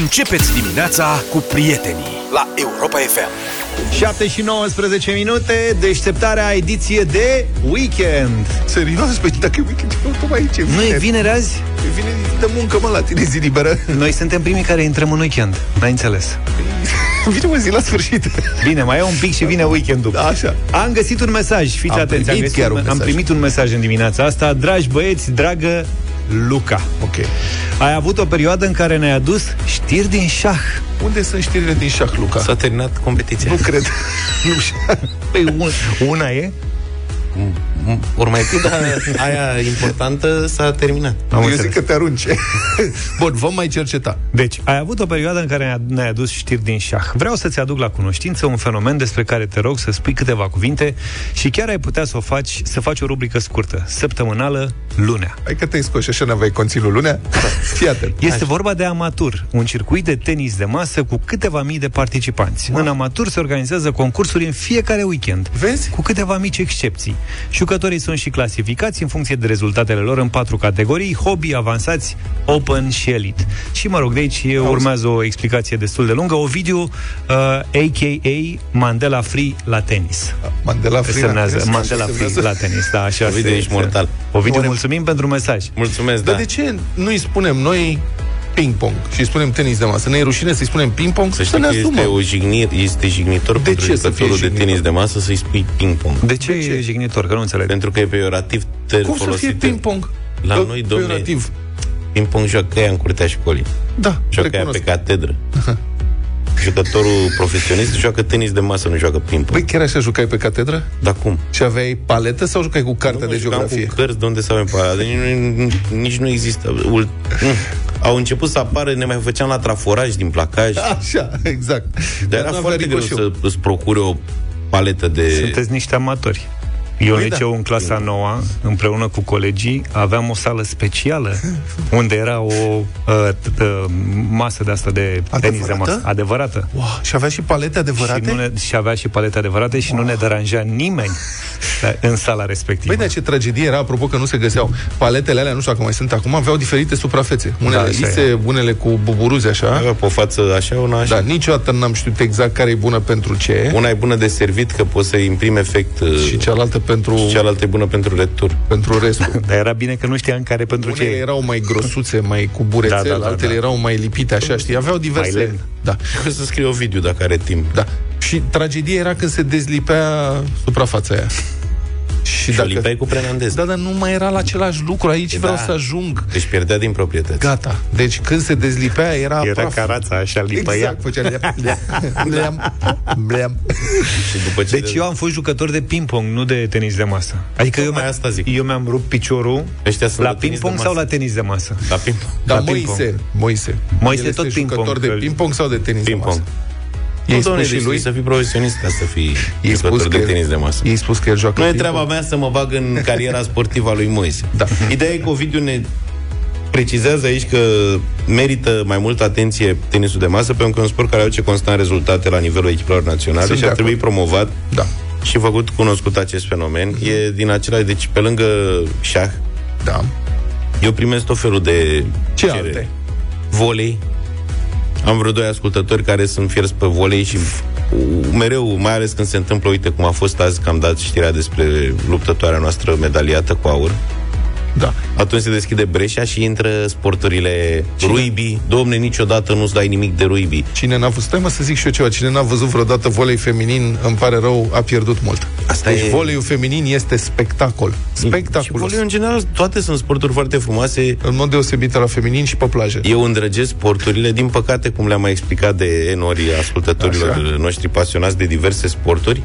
Începeți dimineața cu prietenii la Europa FM. 7 și 19 minute, deșteptarea ediție de weekend. Serios? Păi dacă e weekend, eu tocmai aici. Nu e vineri azi? E vine de muncă, mă, la tine zi liberă. Noi suntem primii care intrăm în weekend. N-ai înțeles. Vine mă zi la sfârșit. Bine, mai e un pic și vine weekendul. Da, așa. Am găsit un mesaj, fiți Am atenți, am, primit găsit chiar un, un am mesaj. primit un mesaj în dimineața asta. Dragi băieți, dragă Luca, Ok. ai avut o perioadă în care ne-ai adus știri din șah. Unde sunt știrile din șah, Luca? S-a terminat competiția. Nu cred. nu știu. Păi un, una e? Ori mai fi, dar aia importantă s-a terminat. Eu înțeles. zic că te arunce. Bun, vom mai cerceta. Deci, ai avut o perioadă în care ne-a- ne-ai adus știri din șah. Vreau să-ți aduc la cunoștință un fenomen despre care te rog să spui câteva cuvinte și chiar ai putea să o faci, să faci o rubrică scurtă, săptămânală, lunea. Hai că te-ai scos și așa n-aveai conținut lunea? Fii atent. Este vorba de amatur, un circuit de tenis de masă cu câteva mii de participanți. În amatur se organizează concursuri în fiecare weekend. Vezi? Cu câteva mici excepții. Jucătorii sunt și clasificați în funcție de rezultatele lor în patru categorii, hobby, avansați, open și elite. Și mă rog, de aici urmează o explicație destul de lungă. Ovidiu, uh, a.k.a. Mandela Free la tenis. Mandela Se Free. semnează crezi? Mandela Se Free semnează? la tenis. Da, așa Ovidiu, se- ești se- mortal. Ovidiu, Oare- mulțumim pentru mesaj. Mulțumesc, Dar da. de ce nu-i spunem noi ping-pong și îi spunem tenis de masă? Ne e rușine să-i spunem ping-pong? Să Să știi ne că este, asumăm. o jignir, este jignitor De pentru ce să fie jucătorul de jignitor? tenis de masă să-i spui ping-pong. De ce, e jignitor? Că nu înțeleg. Pentru că e peiorativ te Cum să fie folosit. ping-pong? La Bă, noi, domne, peiorativ. Ping-pong joacă ea în curtea școlii. Da, Joacă ea recunosc. pe catedră. Jucătorul profesionist joacă tenis de masă, nu joacă ping-pong. Băi, chiar așa jucai pe catedră? Dar cum? Și aveai paletă sau jucai cu cartea Nu, de mă, jucam geografie? cu cărți de unde să avem pe aia. Deci nu, nici nu există. Ul, nu. Au început să apară, ne mai făceam la traforaj din placaj. Așa, exact. Dar era nu avea foarte greu rigoșeu. să îți procure o paletă de... Sunteți niște amatori. Eu în Păi da. liceu, în clasa nouă, împreună cu colegii, aveam o sală specială unde era o uh, t- uh, masă de asta de tenis de Adevărată? masă. Adevărată. Wow, și avea și palete adevărate? Și, nu ne, și avea și palete adevărate și nu ne deranja nimeni da, în sala respectivă. Băi, dar ce tragedie era, apropo că nu se găseau paletele alea, nu știu dacă mai sunt acum, aveau diferite suprafețe. Unele Da, da, așa lise, unele cu buburuze așa. Avea pe o față așa, una așa. Da, niciodată n-am știut exact care e bună pentru ce Una e bună de servit, că poți să imprimi efect uh, și cealaltă pentru, și cealaltă e bună pentru retur. pentru restul. Dar era bine că nu știam care pentru Unele ce. erau mai grosuțe, mai cu burețel, Da, da, da, altele da. erau mai lipite așa, știi, aveau diverse... lemn. Da, Poți să scrie o video dacă are timp. da. Și tragedia era când se dezlipea suprafața aia. Și, Și o lipeai cu prenandez. Da, dar nu mai era la același lucru, aici vreau Da. să ajung. Deci pierdea din proprietăți. Gata. Deci când se dezlipea era, Era praf. carața așa lipăia. Exact, făcea bleam, bleam, bleam. Și după ce Deci eu am fost jucător de ping-pong, nu de tenis de masă. Adică eu, Tocmai mi- asta zic. eu mi-am rupt piciorul Ăștia sunt la la tenis ping-pong de sau masă. la tenis de masă. La ping-pong. Dar La Moise, ping-pong. Moise. Moise el tot este ping-pong, jucător de că- ping-pong sau de tenis Ping-pong. de masă? Nu, I-ai doamne, spus și deci lui? să fii profesionist ca să fii I-ai spus jucător că de el- tenis de masă. I-ai spus că el joacă Nu e ping-pong? treaba mea să mă bag în cariera sportivă a lui Moise. Da. Ideea e că Ovidiu ne precizează aici că merită mai multă atenție tenisul de masă pentru că e un sport care aduce constant rezultate la nivelul echipelor naționale Sunt și de ar trebui acord. promovat Da. și făcut cunoscut acest fenomen. E din același, deci pe lângă șah, Da. eu primesc tot felul de Ce cereri. alte? Volei. Am vreo doi ascultători care sunt fierți pe volei și mereu, mai ales când se întâmplă, uite cum a fost azi că am dat știrea despre luptătoarea noastră medaliată cu aur. Da. Atunci se deschide breșa și intră sporturile rugby. Domne, niciodată nu-ți dai nimic de rugby. Cine n-a văzut, stai mă să zic și eu ceva, cine n-a văzut vreodată volei feminin, îmi pare rău, a pierdut mult. Asta deci e- voleiul feminin este spectacol. Și Spectaculos. voleiul, în general, toate sunt sporturi foarte frumoase. În mod deosebit la feminin și pe plajă. Eu îndrăgesc sporturile, din păcate, cum le-am mai explicat de enori ascultătorilor Așa. noștri pasionați de diverse sporturi.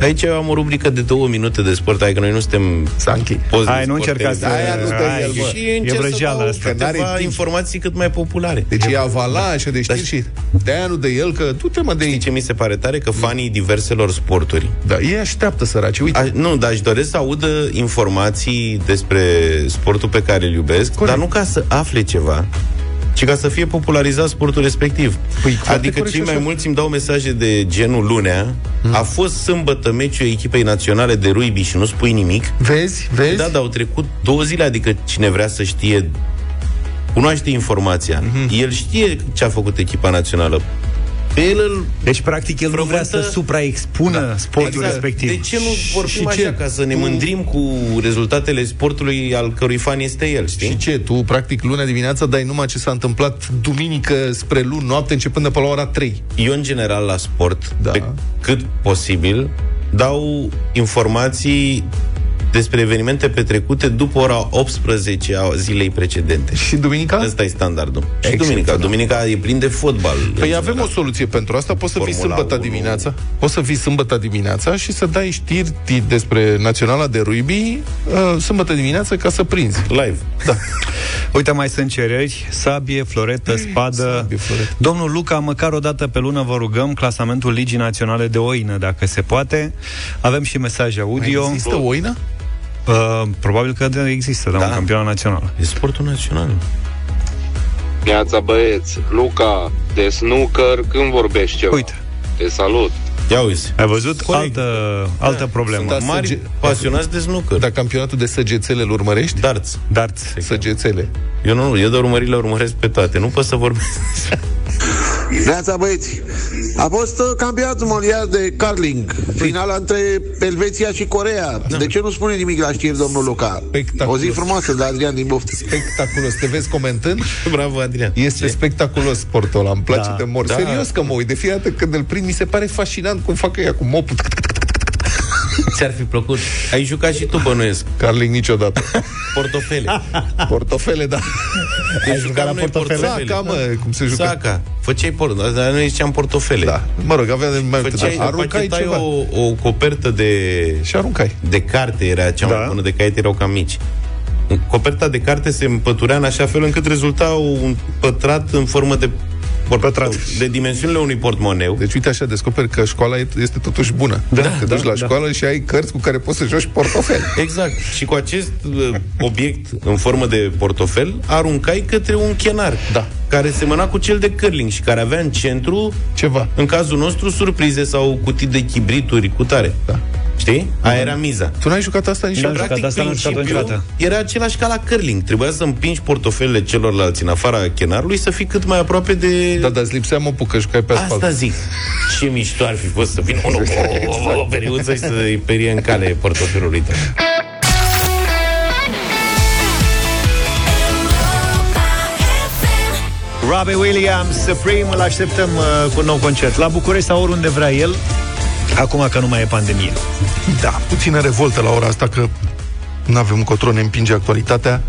Aici eu am o rubrică de două minute de sport, adică noi nu suntem S-a închis. pozi de Hai, nu sport încercați televizat. Aia nu dă Hai, el, mă. Și E încerc să vrăjeală dau asta. N-are câteva timp. informații cât mai populare. Deci e avalanșă de știri și de-aia nu de el, că tu te mă de Știi aici. ce mi se pare tare? Că fanii diverselor sporturi Da, ei așteaptă săraci, uite. A, nu, dar aș doresc să audă informații despre sportul pe care îl iubesc, Corect. dar nu ca să afle ceva, ci ca să fie popularizat sportul respectiv. Păi, foarte adică corect cei și mai așa. mulți îmi dau mesaje de genul lunea, Mm. a fost sâmbătă meciul echipei naționale de rugby și nu spui nimic. Vezi, vezi? Da, dar au trecut două zile, adică cine vrea să știe cunoaște informația, Mhm. el știe ce a făcut echipa națională. Pe el îl Deci, practic, el nu vrea Frământă- să supraexpună da. sportul Exact. respectiv. De ce nu vorbim Și așa, ce? ca să ne Tu- mândrim cu rezultatele sportului al cărui fan este el, știi? Și ce? Tu, practic, luna dimineața dai numai ce s-a întâmplat duminică spre luni, noapte, începând de pe la ora 3. Eu, în general, la sport, Da. pe cât posibil, dau informații despre evenimente petrecute după ora 18 a zilei precedente. Și duminica? Ăsta e standardul. Și Excepțional. duminica. Duminica e plin de fotbal. Păi în avem general. o soluție pentru asta. Poți să fii Formula sâmbătă 1. dimineața. Poți să fii sâmbătă dimineața și să dai știri ti- despre Naționala de Rugby uh, sâmbătă dimineață ca să prinzi. Live. Da. Uite, mai sunt cereri, sabie, floretă, spadă. sabie, floretă. Domnul Luca, măcar o dată pe lună vă rugăm clasamentul Ligii Naționale de Oină, dacă se poate. Avem și mesaje audio. Mai există oină? Uh, probabil că există, da, Da. un campionat național. E sportul național. Neața băieți, Luca, de snooker, când vorbești ceva? Uite, Te salut. Ia uzi. ai văzut? Corect. Altă, altă problemă. Sunt Mari săge- pasionați de snooker. Dar campionatul de săgețele îl urmărești? Darts. Darts. Săgețele. Eu nu, eu de urmările urmăresc pe toate. Nu pot să vorbesc. Neața băieți, a fost uh, campionatul mondial de curling, finala între Elveția și Corea. De ce nu spune nimic la știri, domnul Luca? Spectaculos. O zi frumoasă de Adrian din Boftă. Spectaculos. Te vezi comentând? Bravo, Adrian. Este spectaculos sportul ăla, îmi place Da. de mor. Da. Serios că mă uit, de fiecare dată când îl prind, mi se pare fascinant cum fac ea cu mopul. Ți-ar fi plăcut. Ai jucat și tu, bănuiesc. Carling niciodată. Portofele. Portofele, da. Ai jucat la portofele? Saca, mă, cum se juca. Saca. Făceai por... Dar noi ziceam portofele. Da. Mă rog, avea de mai multe. Făceai, dar Aruncai pachetai ceva. o, o copertă de, Și aruncai. de carte, era cea mai Da. bună, de caiete erau cam mici. Coperta de carte se împăturea în așa fel încât rezulta un pătrat în formă de Pătrat. de dimensiunile unui portmoneu. Deci uite așa, descoperi că școala e- este totuși bună. Da, Te duci da, la da. școală și ai cărți cu care poți să joci portofel. Exact. Și cu acest uh, obiect în formă de portofel, aruncai către un chenar. Da. Care semăna cu cel de curling și care avea în centru, Ceva. în cazul nostru, surprize sau cutii de chibrituri cu tare. Da. Știi? Aia era miza. Tu n-ai jucat asta N-am niciodată? jucat asta, n-am jucat principiul niciodată. era același ca la curling. Trebuia să împingi portofelele celorlalți în afara chenarului să fii cât mai aproape de... Da, dar îți lipsea mopul că jucai pe asfalt. Asta zic. Ce mișto ar fi fost să vină unul cu o, o periuță și să-i perie în cale portofelului tău. Robbie Williams, Supreme, îl așteptăm uh, cu un nou concert la București sau oriunde vrea el, acum că nu mai e pandemie. Da, puțină revoltă la ora asta că nu avem încotro, ne împinge actualitatea.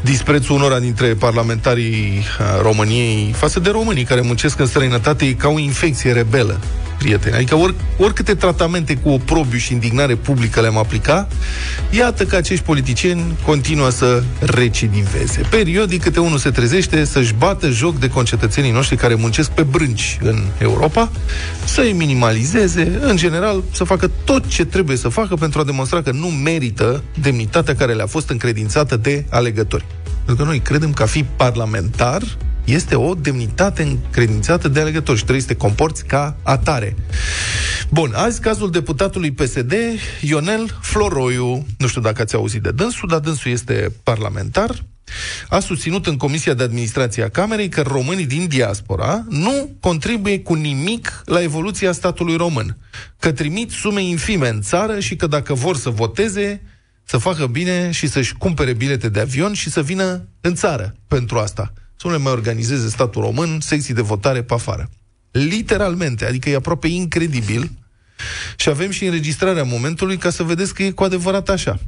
Disprețul unora dintre parlamentarii uh, României față de românii care muncesc în străinătate e ca o infecție rebelă, prieteni. Adică or, oricâte tratamente cu oprobiu și indignare publică le-am aplica, iată că acești politicieni continuă să recidiveze. Periodic câte unul se trezește să-și bată joc de concetățenii noștri care muncesc pe brânci în Europa, să-i minimalizeze, în general, să facă tot ce trebuie să facă pentru a demonstra că nu merită demnitatea care le-a fost încredințată de alegători. Pentru că noi credem că a fi parlamentar este o demnitate încredințată de alegători și trebuie să te comporți ca atare. Bun, azi cazul deputatului PSD, Ionel Floroiu. Nu știu dacă ați auzit de dânsul, dar dânsul este parlamentar. A susținut în Comisia de Administrație a Camerei că românii din diaspora nu contribuie cu nimic la evoluția statului român, că trimit sume infime în țară și că dacă vor să voteze, să facă bine și să-și cumpere bilete de avion și să vină în țară pentru asta. Să nu le mai organizeze statul român secții de votare pe afară. Literalmente, adică e aproape incredibil și avem și înregistrarea momentului ca să vedeți că e cu adevărat așa.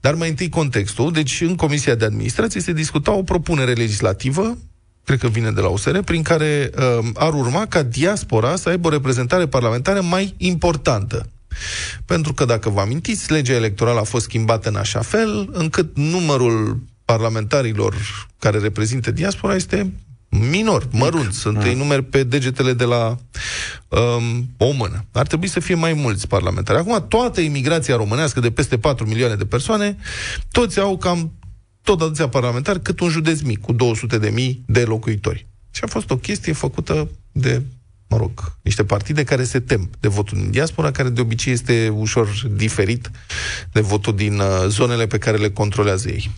Dar mai întâi contextul. Deci, în Comisia de Administrație se discuta o propunere legislativă, cred că vine de la USR, prin care uh, ar urma ca diaspora să aibă o reprezentare parlamentară mai importantă. Pentru că, dacă vă amintiți, legea electorală a fost schimbată în așa fel încât numărul parlamentarilor care reprezintă diaspora este minor, mărunt. Sunt îi numeri pe degetele de la um, o mână. Ar trebui să fie mai mulți parlamentari. Acum, toată imigrația românească de peste 4 milioane de persoane, toți au cam tot atâția parlamentari cât un județ mic, cu 200 de mii de locuitori. Și a fost o chestie făcută de, mă rog, niște partide care se tem de votul din diaspora, care de obicei este ușor diferit de votul din uh, zonele pe care le controlează ei.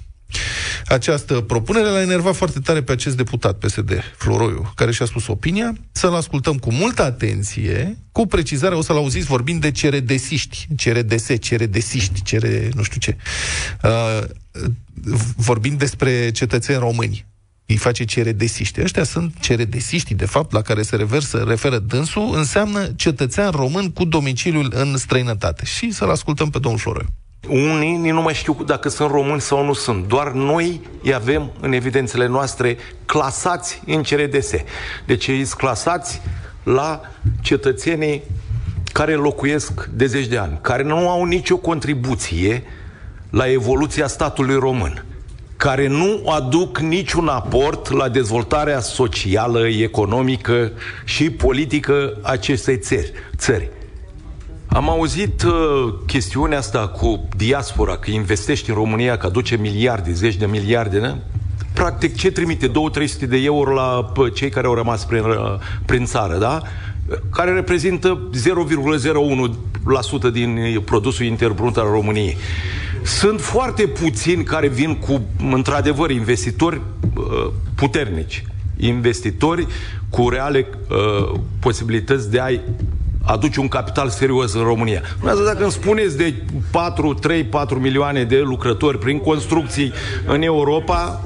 Această propunere l-a enervat foarte tare pe acest deputat PSD, Floroiu, care și-a spus opinia. Să-l ascultăm cu multă atenție, cu precizare, o să-l auziți vorbind de ceredesiști, ceredes, ceredesiști, cere nu știu ce. Uh, vorbind despre cetățeni români îi face ceredesiști. Ăștia sunt ceredesiștii, de fapt, la care se reversă, referă dânsul, înseamnă cetățean român cu domiciliul în străinătate. Și să-l ascultăm pe domnul Floreu. Unii nu mai știu dacă sunt români sau nu sunt. Doar noi îi avem în evidențele noastre clasați în CRDS. Deci ei sunt clasați la cetățenii care locuiesc de zeci de ani, care nu au nicio contribuție la evoluția statului român care nu aduc niciun aport la dezvoltarea socială, economică și politică acestei țări. țări. Am auzit uh, chestiunea asta cu diaspora, că investești în România, că aduce miliarde, zeci de miliarde, ne? Practic, ce trimite? 2-300 de euro la cei care au rămas prin, uh, prin țară, da? Care reprezintă 0,01% din produsul interbrut al României. Sunt foarte puțini care vin cu, într-adevăr, investitori uh, puternici. Investitori cu reale uh, posibilități de a aduce un capital serios în România. Urmează dacă îmi spuneți de 4, 3, 4 milioane de lucrători prin construcții în Europa,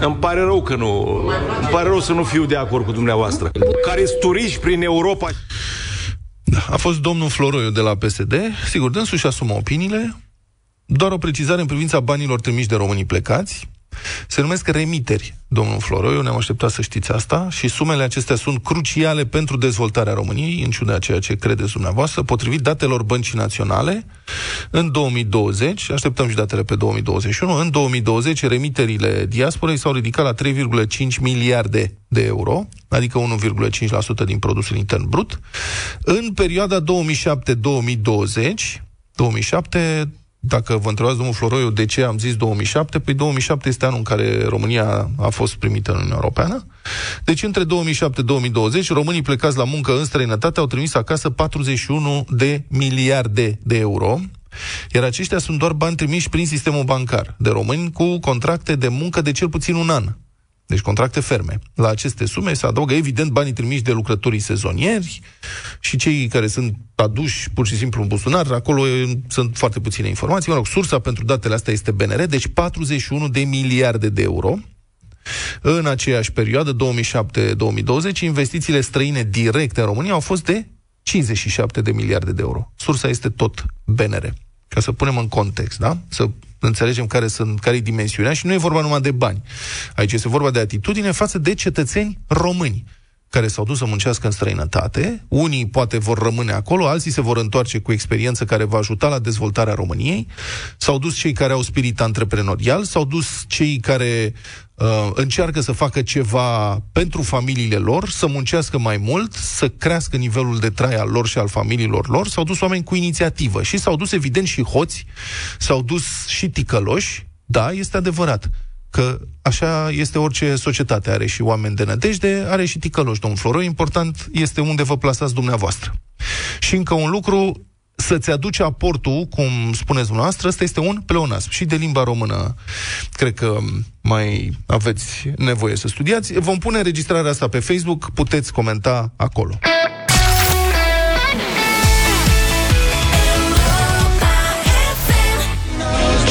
îmi pare rău că nu. Îmi pare rău să nu fiu de acord cu dumneavoastră. Care sunt turiști prin Europa. A fost domnul Floroiu de la PSD. Sigur, dânsul și asumă opiniile. Doar o precizare în privința banilor trimiși de românii plecați. Se numesc remiteri, domnul Floroiu, ne-am așteptat să știți asta, și sumele acestea sunt cruciale pentru dezvoltarea României, în ciuda ceea ce credeți dumneavoastră, potrivit datelor băncii naționale, în 2020, așteptăm și datele pe 2021, în 2020 remiterile diasporei s-au ridicat la 3,5 miliarde de euro, adică 1,5% din produsul intern brut. În perioada 2007-2020, 2007, dacă vă întrebați, domnul Floroiu, de ce am zis 2007, păi 2007 este anul în care România a fost primită în Uniunea Europeană. Deci între 2007-2020, românii plecați la muncă în străinătate au trimis acasă 41 de miliarde de euro, iar aceștia sunt doar bani trimiși prin sistemul bancar de români cu contracte de muncă de cel puțin un an. Deci contracte ferme. La aceste sume se adaugă, evident, banii trimiși de lucrătorii sezonieri și cei care sunt aduși pur și simplu în buzunar. Acolo sunt foarte puține informații. Mă rog, sursa pentru datele astea este BNR, deci 41 de miliarde de euro. În aceeași perioadă, 2007-2020, investițiile străine directe în România au fost de 57 de miliarde de euro. Sursa este tot BNR. Ca să punem în context, da? Să înțelegem care sunt, care e dimensiunea și nu e vorba numai de bani. Aici este vorba de atitudine față de cetățeni români care s-au dus să muncească în străinătate. Unii poate vor rămâne acolo, alții se vor întoarce cu experiență care va ajuta la dezvoltarea României. S-au dus cei care au spirit antreprenorial, s-au dus cei care uh, încearcă să facă ceva pentru familiile lor, să muncească mai mult, să crească nivelul de trai al lor și al familiilor lor. S-au dus oameni cu inițiativă și s-au dus evident și hoți, s-au dus și ticăloși. Da, este adevărat că așa este orice societate. Are și oameni de nădejde, are și ticăloși, domnul Floroi. Important este unde vă plasați dumneavoastră. Și încă un lucru, să-ți aduci aportul, cum spuneți dumneavoastră, ăsta este un pleonasm. Și de limba română, cred că mai aveți nevoie să studiați. Vom pune înregistrarea asta pe Facebook, puteți comenta acolo.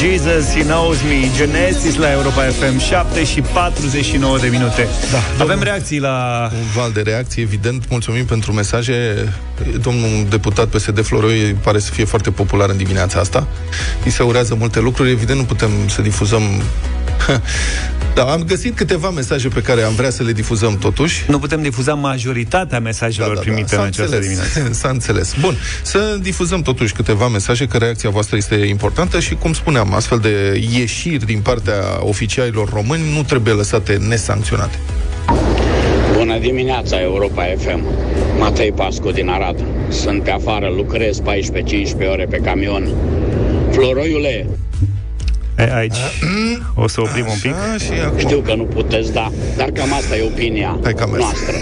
Jesus, He Knows Me, Genesis la Europa FM, 7 și 49 de minute. Da, Avem reacții la... Un val de reacții, evident. Mulțumim pentru mesaje. Domnul deputat PSD Floroi pare să fie foarte popular în dimineața asta. Îi se urează multe lucruri. Evident, nu putem să difuzăm da, am găsit câteva mesaje pe care am vrea să le difuzăm totuși. Nu putem difuza majoritatea mesajelor da, da, da. primite în această înțeles. dimineață. S-a înțeles. Bun, să difuzăm totuși câteva mesaje, că reacția voastră este importantă și, cum spuneam, astfel de ieșiri din partea oficialilor români nu trebuie lăsate nesancționate. Bună dimineața, Europa FM. Matei Pascu din Arad. Sunt pe afară, lucrez 14-15 ore pe camion. Floroiule, Aici o să oprim un pic. Știu că nu puteți da, dar cam asta e opinia noastră.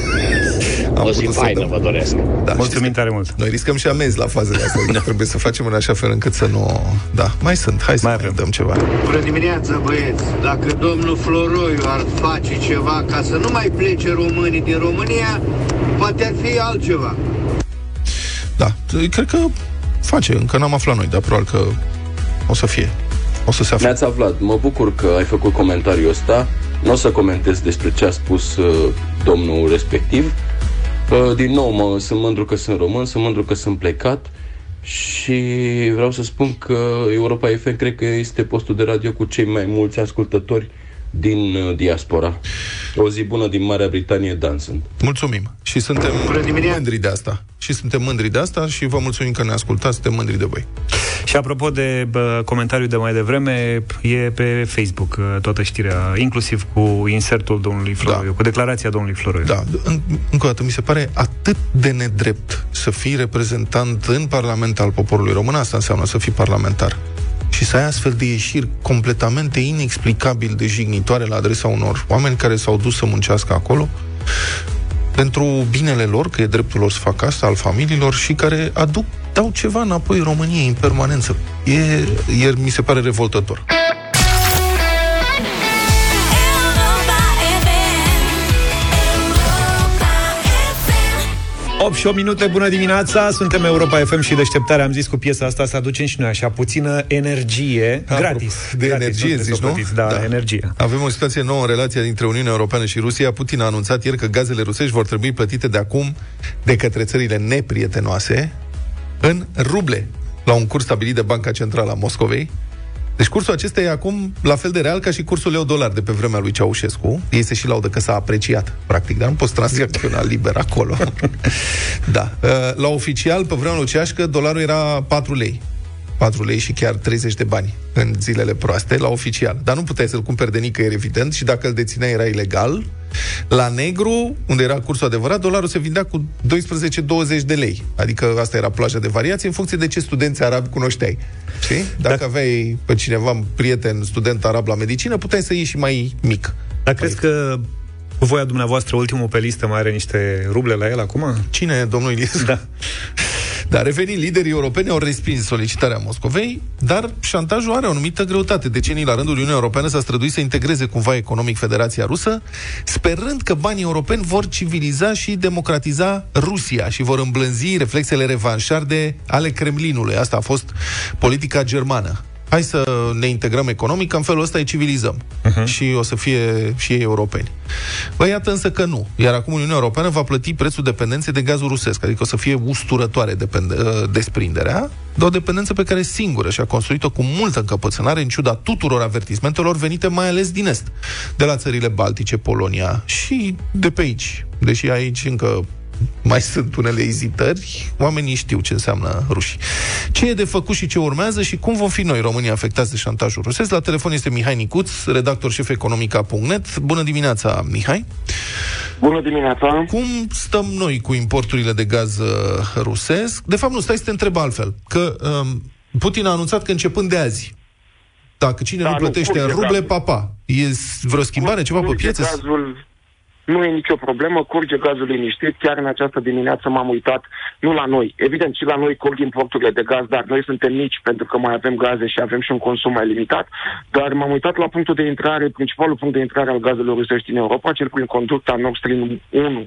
Am O zi putut să faină dăm. vă doresc. Da, Mulțumim și tare mult. Noi riscăm și amenzi la fazele astea. Da. Trebuie să facem în așa fel încât să nu... Da, mai sunt. Hai să Mai mai, avem. dăm ceva. Bună dimineața, băieți! Dacă domnul Floroiu ar face ceva ca să nu mai plece românii din România, poate ar fi altceva. Da, cred că face. Încă n-am aflat noi, dar probabil că o să fie. O să se afle. Ne-ați aflat. Mă bucur că ai făcut comentariul ăsta. Nu o să comentez despre ce a spus uh, domnul respectiv. Uh, din nou, mă, sunt mândru că sunt român, sunt mândru că sunt plecat și vreau să spun că Europa FM cred că este postul de radio cu cei mai mulți ascultători din uh, diaspora. O zi bună din Marea Britanie, Dan sunt. Mulțumim. Și suntem Bună dimineața. mândri de asta. Și suntem mândri de asta și vă mulțumim că ne ascultați. Suntem mândri de voi. Și apropo de bă, comentariul de mai devreme, e pe Facebook uh, toată știrea, inclusiv cu insertul domnului Floroiu, Da. cu declarația domnului Floroiu. Da, în, încă o dată, mi se pare atât de nedrept să fii reprezentant în Parlament al poporului român, asta înseamnă să fii parlamentar. Și să ai astfel de ieșiri completamente inexplicabil de jignitoare la adresa unor oameni care s-au dus să muncească acolo, pentru binele lor, că e dreptul lor să facă asta, al familiilor, și care aduc, dau ceva înapoi României în permanență. E, e, mi se pare revoltător. 8 și 8 minute, bună dimineața, suntem Europa FM și deșteptarea, am zis cu piesa asta să aducem și noi așa puțină energie, Apropo gratis. de gratis, energie, trebuie să zici, o nu? plătiți, Da, Da. energie. Avem o situație nouă în relația dintre Uniunea Europeană și Rusia. Putin a anunțat ieri că gazele rusești vor trebui plătite de acum de către țările neprietenoase în ruble, la un curs stabilit de Banca Centrală a Moscovei. Deci cursul acesta e acum la fel de real ca și cursul leu-dolar de pe vremea lui Ceaușescu. Ei se și laudă că s-a apreciat, practic, dar nu poți tranzacționa liber acolo. da. Uh, La oficial, pe vremea lui Ceașcă, dolarul era 4 lei. 4 lei și chiar 30 de bani în zilele proaste, la oficial. Dar nu puteai să-l cumperi de nicăieri, evident, și dacă îl dețineai era ilegal. La negru, unde era cursul adevărat, dolarul se vindea cu 12-20 de lei. Adică asta era plaja de variație, în funcție de ce studenți arabi cunoșteai. Știi? Dacă Dacă- aveai pe cineva, un prieten, student arab la medicină, puteai să ieși și mai mic. Dar crezi că cu voia dumneavoastră, ultimul pe listă, mai are niște ruble la el acum? Cine e domnul Iliescu? Da. Dar revenind, liderii europeni au respins solicitarea Moscovei, dar șantajul are o anumită greutate. Decenii la rândul Uniunii Europeană s-a străduit să integreze cumva economic Federația Rusă, sperând că banii europeni vor civiliza și democratiza Rusia și vor îmblânzi reflexele revanșarde ale Kremlinului. Asta a fost politica germană. Hai să ne integrăm economic, că în felul ăsta îi civilizăm. Uh-huh. Și o să fie și ei europeni. Bă, iată însă că nu. Iar acum Uniunea Europeană va plăti prețul dependenței de gazul rusesc, adică o să fie usturătoare depende- uh, desprinderea, de o dependență pe care singură și-a construit-o cu multă încăpățânare, în ciuda tuturor avertismentelor venite mai ales din Est, de la țările Baltice, Polonia și de pe aici. Deși aici încă mai sunt unele ezitări, oamenii știu ce înseamnă ruși. Ce e de făcut și ce urmează și cum vom fi noi, românii, afectați de șantajul rusesc? La telefon este Mihai Nicuț, redactor șef economica.net. Bună dimineața, Mihai! Bună dimineața! Cum stăm noi cu importurile de gaz uh, rusesc? De fapt, nu, stai să te întreb altfel. Că um, Putin a anunțat că începând de azi, dacă cine Da, nu nu, plătește în curge ruble, gazul. papa. E vreo schimbare, ceva pe Curge piețe? Gazul, nu e nicio problemă, curge gazul liniștit. Chiar în această dimineață m-am uitat, nu la noi. Evident, și la noi curg importurile de gaz, dar noi suntem mici pentru că mai avem gaze și avem și un consum mai limitat. Dar m-am uitat la punctul de intrare, principalul punct de intrare al gazelor rusești în Europa, cel prin conducta Nord Stream 1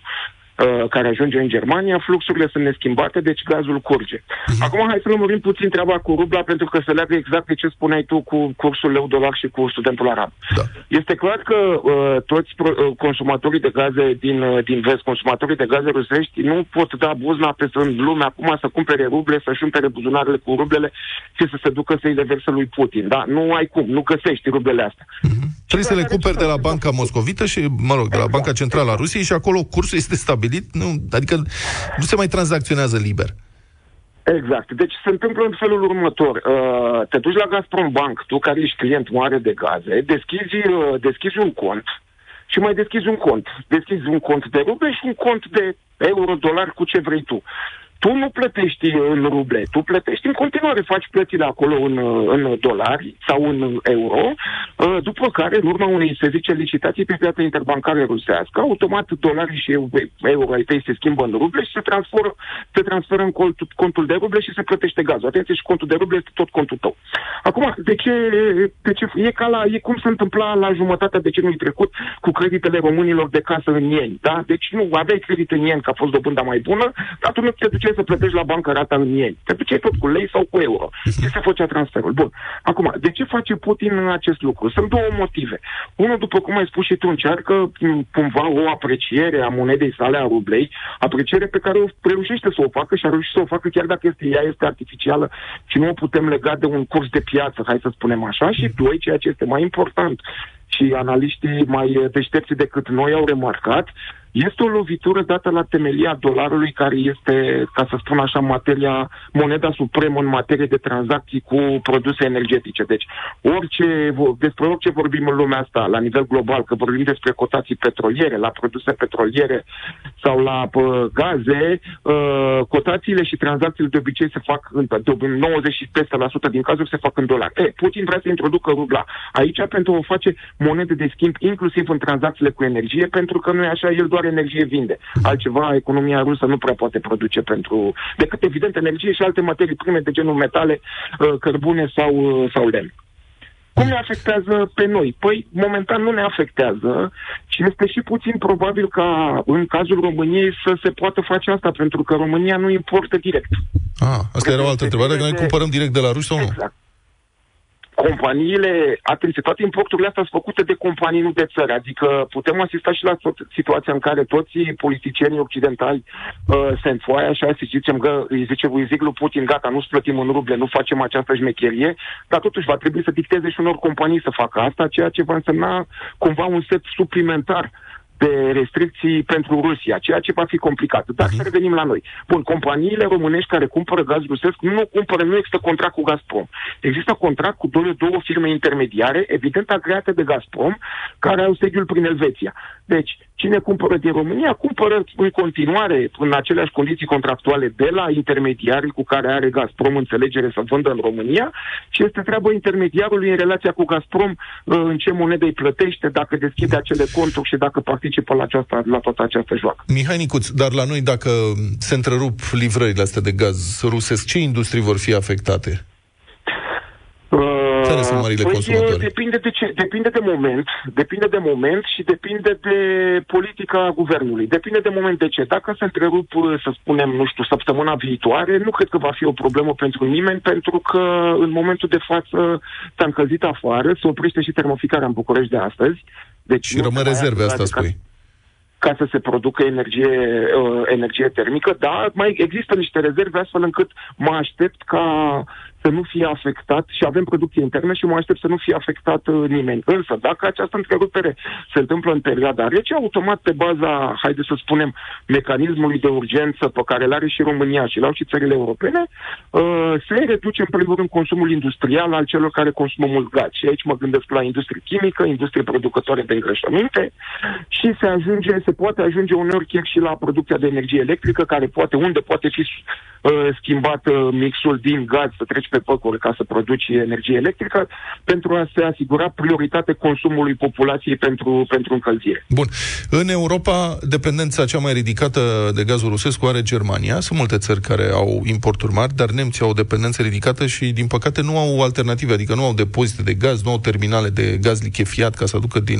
uh, care ajunge în Germania, fluxurile sunt neschimbate, deci gazul curge. Acum hai să lămurim puțin treaba cu rubla, pentru că se leagă exact de ce spuneai tu cu cursul leu-dolar și cu studentul arab. Da. Este clar că uh, toți pro- uh, consumatorii de gaze din, uh, din vest, consumatorii de gaze rusești, nu pot da buzna pe în lume acum să cumpere ruble, să-și umpere buzunarele cu rublele și să se ducă să-i reverse lui Putin. Da? Nu ai cum, nu găsești rublele astea. Trebuie să le Care cumperi de la ce Banca Moscovită și, mă rog, de la Exact, Banca Centrală a Rusiei și acolo cursul este stabilit, nu, adică nu se mai tranzacționează liber. Exact. Deci se întâmplă în felul următor. Uh, te duci la Gazprom Bank, tu care ești client mare de gaze, deschizi, uh, deschizi un cont și mai deschizi un cont. Deschizi un cont de ruble și un cont de euro, dolar, cu ce vrei tu. Tu nu plătești în ruble, tu plătești în continuare, faci plățile acolo în, în dolari sau în euro, uh, după care, în urma unei, se zice, licitații pe piața interbancară rusească, automat dolarii și euro ai tăi se schimbă în ruble și se transferă, se transferă în contul, contul de ruble și se plătește gazul. Atenție, și contul de ruble este tot contul tău. Acum, de ce, de ce e ca la, e cum se întâmpla la jumătatea decenului trecut cu creditele românilor de casă în ieni, da? Deci nu, aveai credit în ieni, că a fost dobânda mai bună, dar tu nu te duceai să plătești la bancă rata în ieni. Te duceai tot cu lei sau cu euro. Și se făcea transferul. Bun. Acum, de ce face Putin în acest lucru? Sunt două motive. Unul, după cum ai spus și tu, încearcă cumva o apreciere a monedei sale, a rublei, apreciere pe care o reușește să o facă și a reușit să o facă chiar dacă este, ea este artificială și nu o putem lega de un curs de piață, hai să spunem așa. Și doi, ceea ce este mai important, și analiștii mai deștepți decât noi au remarcat, este o lovitură dată la temelia dolarului, care este, ca să spun așa, materia, moneda supremă în materie de tranzacții cu produse energetice. Deci, orice, despre orice vorbim în lumea asta, la nivel global, că vorbim despre cotații petroliere, la produse petroliere sau la pă, gaze, uh, cotațiile și tranzacțiile de obicei se fac în, de 90 și peste la sută din cazuri se fac în dolari. E, Putin vrea să introducă rubla aici pentru a face monede de schimb, inclusiv în tranzacțiile cu energie, pentru că nu e așa, el doar doar energie vinde. Altceva economia rusă nu prea poate produce pentru... decât, evident, energie și alte materii prime de genul metale, uh, cărbune sau, uh, sau lemn. Cum ne afectează pe noi? Păi, momentan nu ne afectează și este și puțin probabil ca în cazul României să se poată face asta, pentru că România nu importă direct. Ah, asta era o altă întrebare, dacă noi cumpărăm direct de la ruși sau nu? Exact companiile, atenție, toate importurile astea sunt făcute de companii, nu de țări. Adică putem asista și la situația în care toți politicienii occidentali uh, se înfoaie așa și zicem că îi zice, îi zic lui Putin, gata, nu plătim în ruble, nu facem această șmecherie, dar totuși va trebui să dicteze și unor companii să facă asta, ceea ce va însemna cumva un set suplimentar uh, de restricții pentru Rusia, ceea ce va fi complicat. Dar uh-huh. să revenim la noi. Bun, companiile românești care cumpără gaz rusesc nu cumpără, nu există contract cu Gazprom. Există contract cu două, două firme intermediare, evident agreate de Gazprom, care au sediul prin Elveția. Deci, Cine cumpără din România, cumpără în continuare, în aceleași condiții contractuale, de la intermediarii cu care are Gazprom înțelegere să vândă în România și este treabă intermediarului în relația cu Gazprom uh, în ce monedă îi plătește, dacă deschide acele conturi și dacă participă la, aceasta, la toată această joacă. Mihai Nicuț, dar la noi dacă se întrerup livrările astea de gaz rusesc, ce industrii vor fi afectate? Care sunt marile păi consumatori? Depinde de, ce, depinde de moment, depinde de moment și depinde de politica guvernului. Depinde de moment de ce. Dacă se întrerup, să spunem, nu știu, săptămâna viitoare, nu cred că va fi o problemă pentru nimeni, pentru că în momentul de față s-a încălzit afară, se oprește și termoficarea în București de astăzi. Deci și rămân rezerve, asta spui. Ca, să se producă energie, uh, energie termică, dar mai există niște rezerve astfel încât mă aștept ca să nu fie afectat și avem producție internă și mă aștept să nu fie afectat uh, nimeni. Însă, dacă această întrerupere se întâmplă în perioada rece, automat pe baza, haide să spunem, mecanismului de urgență pe care îl are și România și l-au și țările europene, uh, se reduce în primul rând consumul industrial al celor care consumă mult gaz. Și aici mă gândesc la industrie chimică, industrie producătoare de îngrășăminte și se ajunge, se poate ajunge uneori chiar și la producția de energie electrică, care poate, unde poate fi uh, schimbat uh, mixul din gaz să treci pe păcuri ca să produci energie electrică pentru a se asigura prioritate consumului populației pentru, pentru încălzire. Bun. În Europa, dependența cea mai ridicată de gazul rusesc o are Germania. Sunt multe țări care au importuri mari, dar nemții au o dependență ridicată și, din păcate, nu au alternative, adică nu au depozite de gaz, nu au terminale de gaz lichefiat ca să aducă din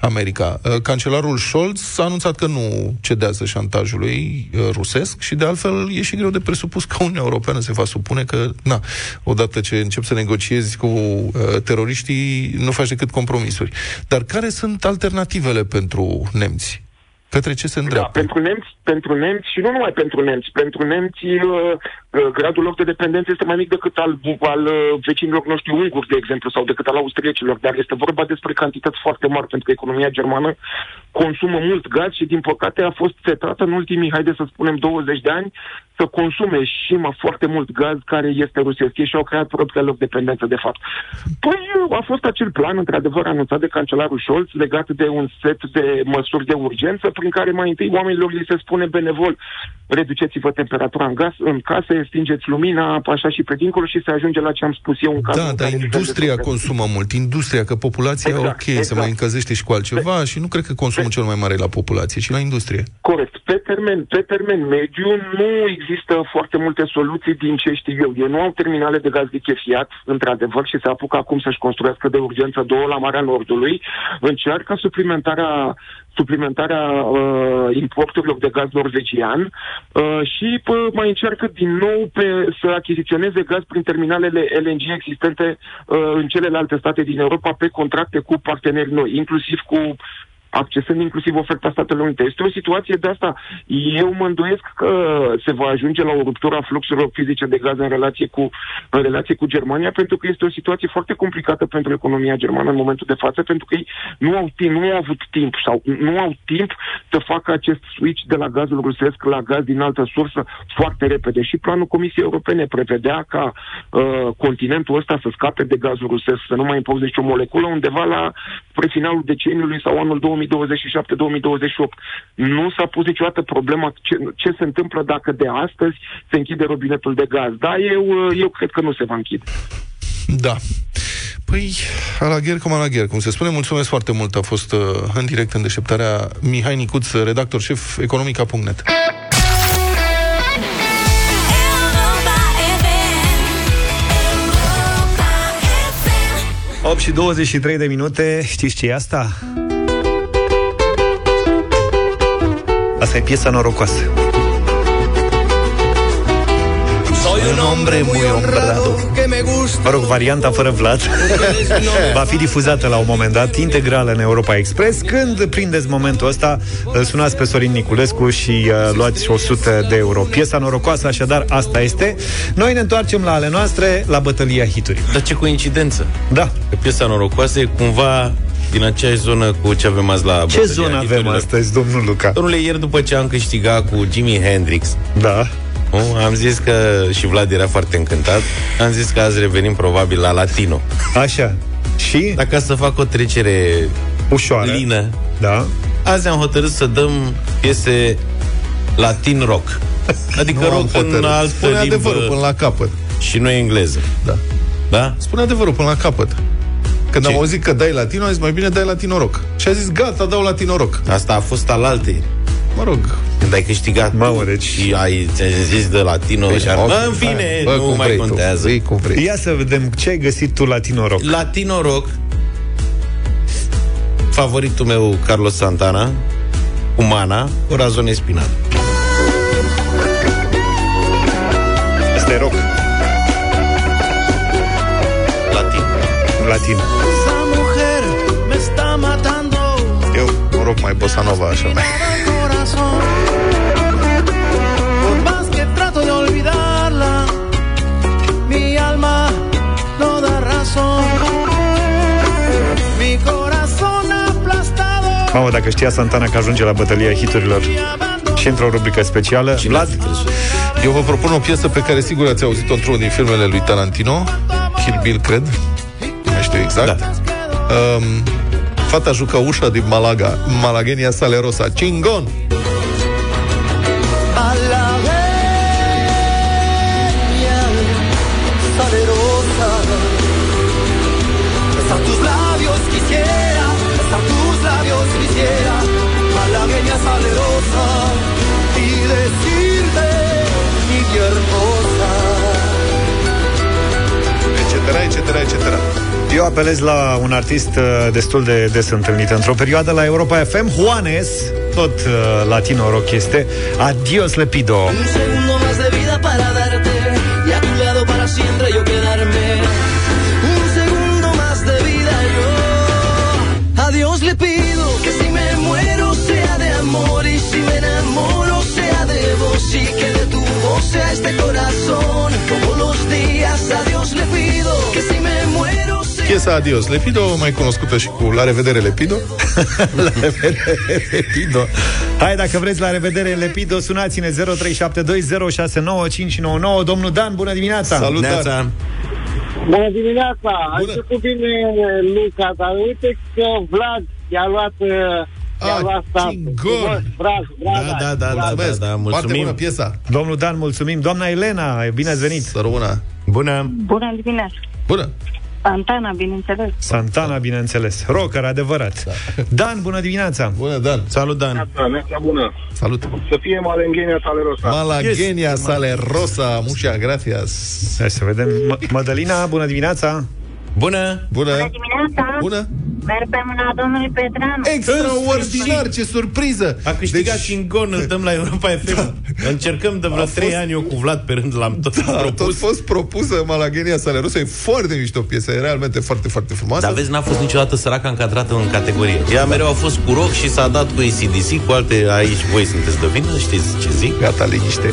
America. Uh, cancelarul Scholz a anunțat că nu cedează șantajului uh, rusesc și, de altfel, e și greu de presupus că Uniunea Europeană se va supune că, na, odată ce încep să negociezi cu uh, teroriștii, nu faci decât compromisuri. Dar care sunt alternativele pentru nemți? Către ce se îndreaptă? Da, pentru nemți, pentru nemți și nu numai pentru nemți. Pentru nemți uh, uh, gradul lor de dependență este mai mic decât al, al uh, vecinilor noștri unguri, de exemplu, sau decât al austriecilor, dar este vorba despre cantități foarte mari, pentru că economia germană consumă mult gaz și, din păcate, a fost setată în ultimii, haide să spunem, 20 de ani să consume și mă foarte mult gaz care este rusesc și au creat propria lor dependență, de fapt. Păi a fost acel plan, într-adevăr, anunțat de cancelarul Scholz legat de un set de măsuri de urgență prin care mai întâi oamenilor li se spune benevol, reduceți-vă temperatura în, gas, în case, stingeți lumina, așa și pe dincolo și se ajunge la ce am spus eu în cazul Da, în dar care industria se consumă mult. Industria, că populația, Exact, ok, se exact. mai încălzește și cu altceva și nu cred că consumul cel mai mare e la populație, ci la industrie. Corect. Pe termen, pe termen mediu nu există foarte multe soluții din ce știu eu. Ei nu au terminale de gaz lichefiat, într-adevăr, și se apucă acum să-și construiască de urgență două la Marea Nordului. Încearcă suplimentarea suplimentarea uh, importurilor de gaz norvegian uh, și pă, mai încearcă din nou pe, să achiziționeze gaz prin terminalele LNG existente uh, în celelalte state din Europa pe contracte cu parteneri noi, inclusiv cu accesând inclusiv oferta Statelor Unite. Este o situație de asta. Eu mă îndoiesc că se va ajunge la o ruptură a fluxurilor fizice de gaz în relație cu, în relație cu Germania, pentru că este o situație foarte complicată pentru economia germană în momentul de față, pentru că ei nu au, timp, nu au avut timp sau nu au timp să facă acest switch de la gazul rusesc la gaz din altă sursă foarte repede. Și planul Comisiei Europene prevedea ca uh, continentul ăsta să scape de gazul rusesc, să nu mai impoze nicio moleculă undeva la spre finalul deceniului sau anul 2027-2028. Nu s-a pus niciodată problema ce, ce se întâmplă dacă de astăzi se închide robinetul de gaz. Da, eu, eu cred că nu se va închide. Da. Păi, a la gher cum a la gher, cum se spune. Mulțumesc foarte mult. A fost uh, în direct în deșteptarea Mihai Nicuț, redactor șef economica.net. 8 și 23 de minute, știți ce e asta? Asta e piesa norocoasă. Soy un hombre muy honrado que me gusta. Mă rog, varianta fără Vlad va fi difuzată la un moment dat, integrală în Europa Express. Când prindeți momentul ăsta, îl sunați pe Sorin Niculescu și uh, luați 100 de euro. Piesa norocoasă, așadar, asta este. Noi ne întoarcem la ale noastre, la bătălia hituri. Dar ce coincidență. Da. Că piesa norocoasă e cumva din aceeași zonă cu ce avem azi la Ce bătălia zonă avem hiturilor. astăzi, domnul Luca? Domnule, ieri după ce am câștigat cu Jimi Hendrix Da. nu, am zis că și Vlad era foarte încântat Am zis că azi revenim probabil la Latino Așa. Și? Dacă să fac o trecere Ușoară. lină Da. Azi am hotărât să dăm piese latin rock Adică Nu am rock în hotărât. altă Spune limbă adevărul până la capăt. Și nu engleză Da. Da? Spune adevărul până la capăt. Când Ce? am auzit că dai latino, am zis mai bine dai latino rock. Și a zis gata, dau latino rock. Asta a fost al altei Mă rog. Când ai câștigat Mamă, deci- Și ai ți-ai zis de latino Deci, și ok, Bă, în fine, bă, nu cum mai vrei contează Tu. Zi cum vrei. Ia să vedem ce ai găsit tu la Tinoroc. Latino rock Favoritul meu Carlos Santana Umana Corazon Espinal Asta e rock. Latin. Esa mujer me está matando Eu, mă rog, mai bossa nova așa. Mai. el corazón. Por más que trato de olvidarla, mi alma no da razón. Mi corazón aplastado. Mamă, dacă știa Santana că ajunge la bătălia hiturilor și într-o rubrică specială. Vlad, Eu vă propun o piesă pe care sigur ați auzit-o într-unul din filmele lui Tarantino, Kill Bill, cred. Nu mai știu exact. Da. Um, fata jucă ușa din Malaga, Malagenia Salerosa. Cingon! Apelez la un artist uh, destul de des întâlnit într-o perioadă la Europa FM, Juanes, tot uh, latino rock este, Adios Lepido. Un segundo más de vida para darte y a tu lado para siempre yo quedarme. Un segundo más de vida yo. A Dios le pido que si me muero sea de amor y si me enamoro sea de vos y que de tu voz sea este corazón. Piesa Adios Lepido, mai cunoscută și cu La revedere Lepido. la revedere, Lepido. Hai, dacă vreți, la revedere, Lepido, sunați-ne 0372069599. Domnul Dan, bună dimineața! Salut, Dan! Bună dimineața! A început bine Luca, dar uite că Vlad i-a luat uh, Ah, Cingon! Bravo, bravo. Da, da, da, da, da, da, Foarte mulțumim. bună piesa. Domnul Dan, mulțumim. Doamna Elena, bine ați venit. Să rămână. Bună. Bună dimineața! Bună! Santana, bineînțeles. Santana, bineînțeles. Rocker, adevărat. Dan, bună dimineața. Bună, Dan. Salut, Dan. Neața bună. Salut. Să fie Malenghenia Salerosa. Malagenia yes. sale rosa, mușa, gracias. Hai să vedem. M- Mădălina, bună dimineața. Bună. Bună. dimineața! Bună. Merg pe mâna domnului Petreanu. Extraordinar, ce surpriză! A câștigat deci... și în gon, îl dăm la Europa FM. Da. Încercăm de vreo A 3 fost- ani, eu cu Vlad pe rând l-am tot Da, propus. tot fost propusă Malagenia sale rosa, e foarte mișto piesă, e realmente foarte, foarte frumoasă. Dar vezi, n-a fost niciodată săraca încadrată în categorie. Ea mereu a fost cu rock și s-a dat cu ACDC, cu alte aici voi sunteți de vină, știți ce zic? Gata, liniște.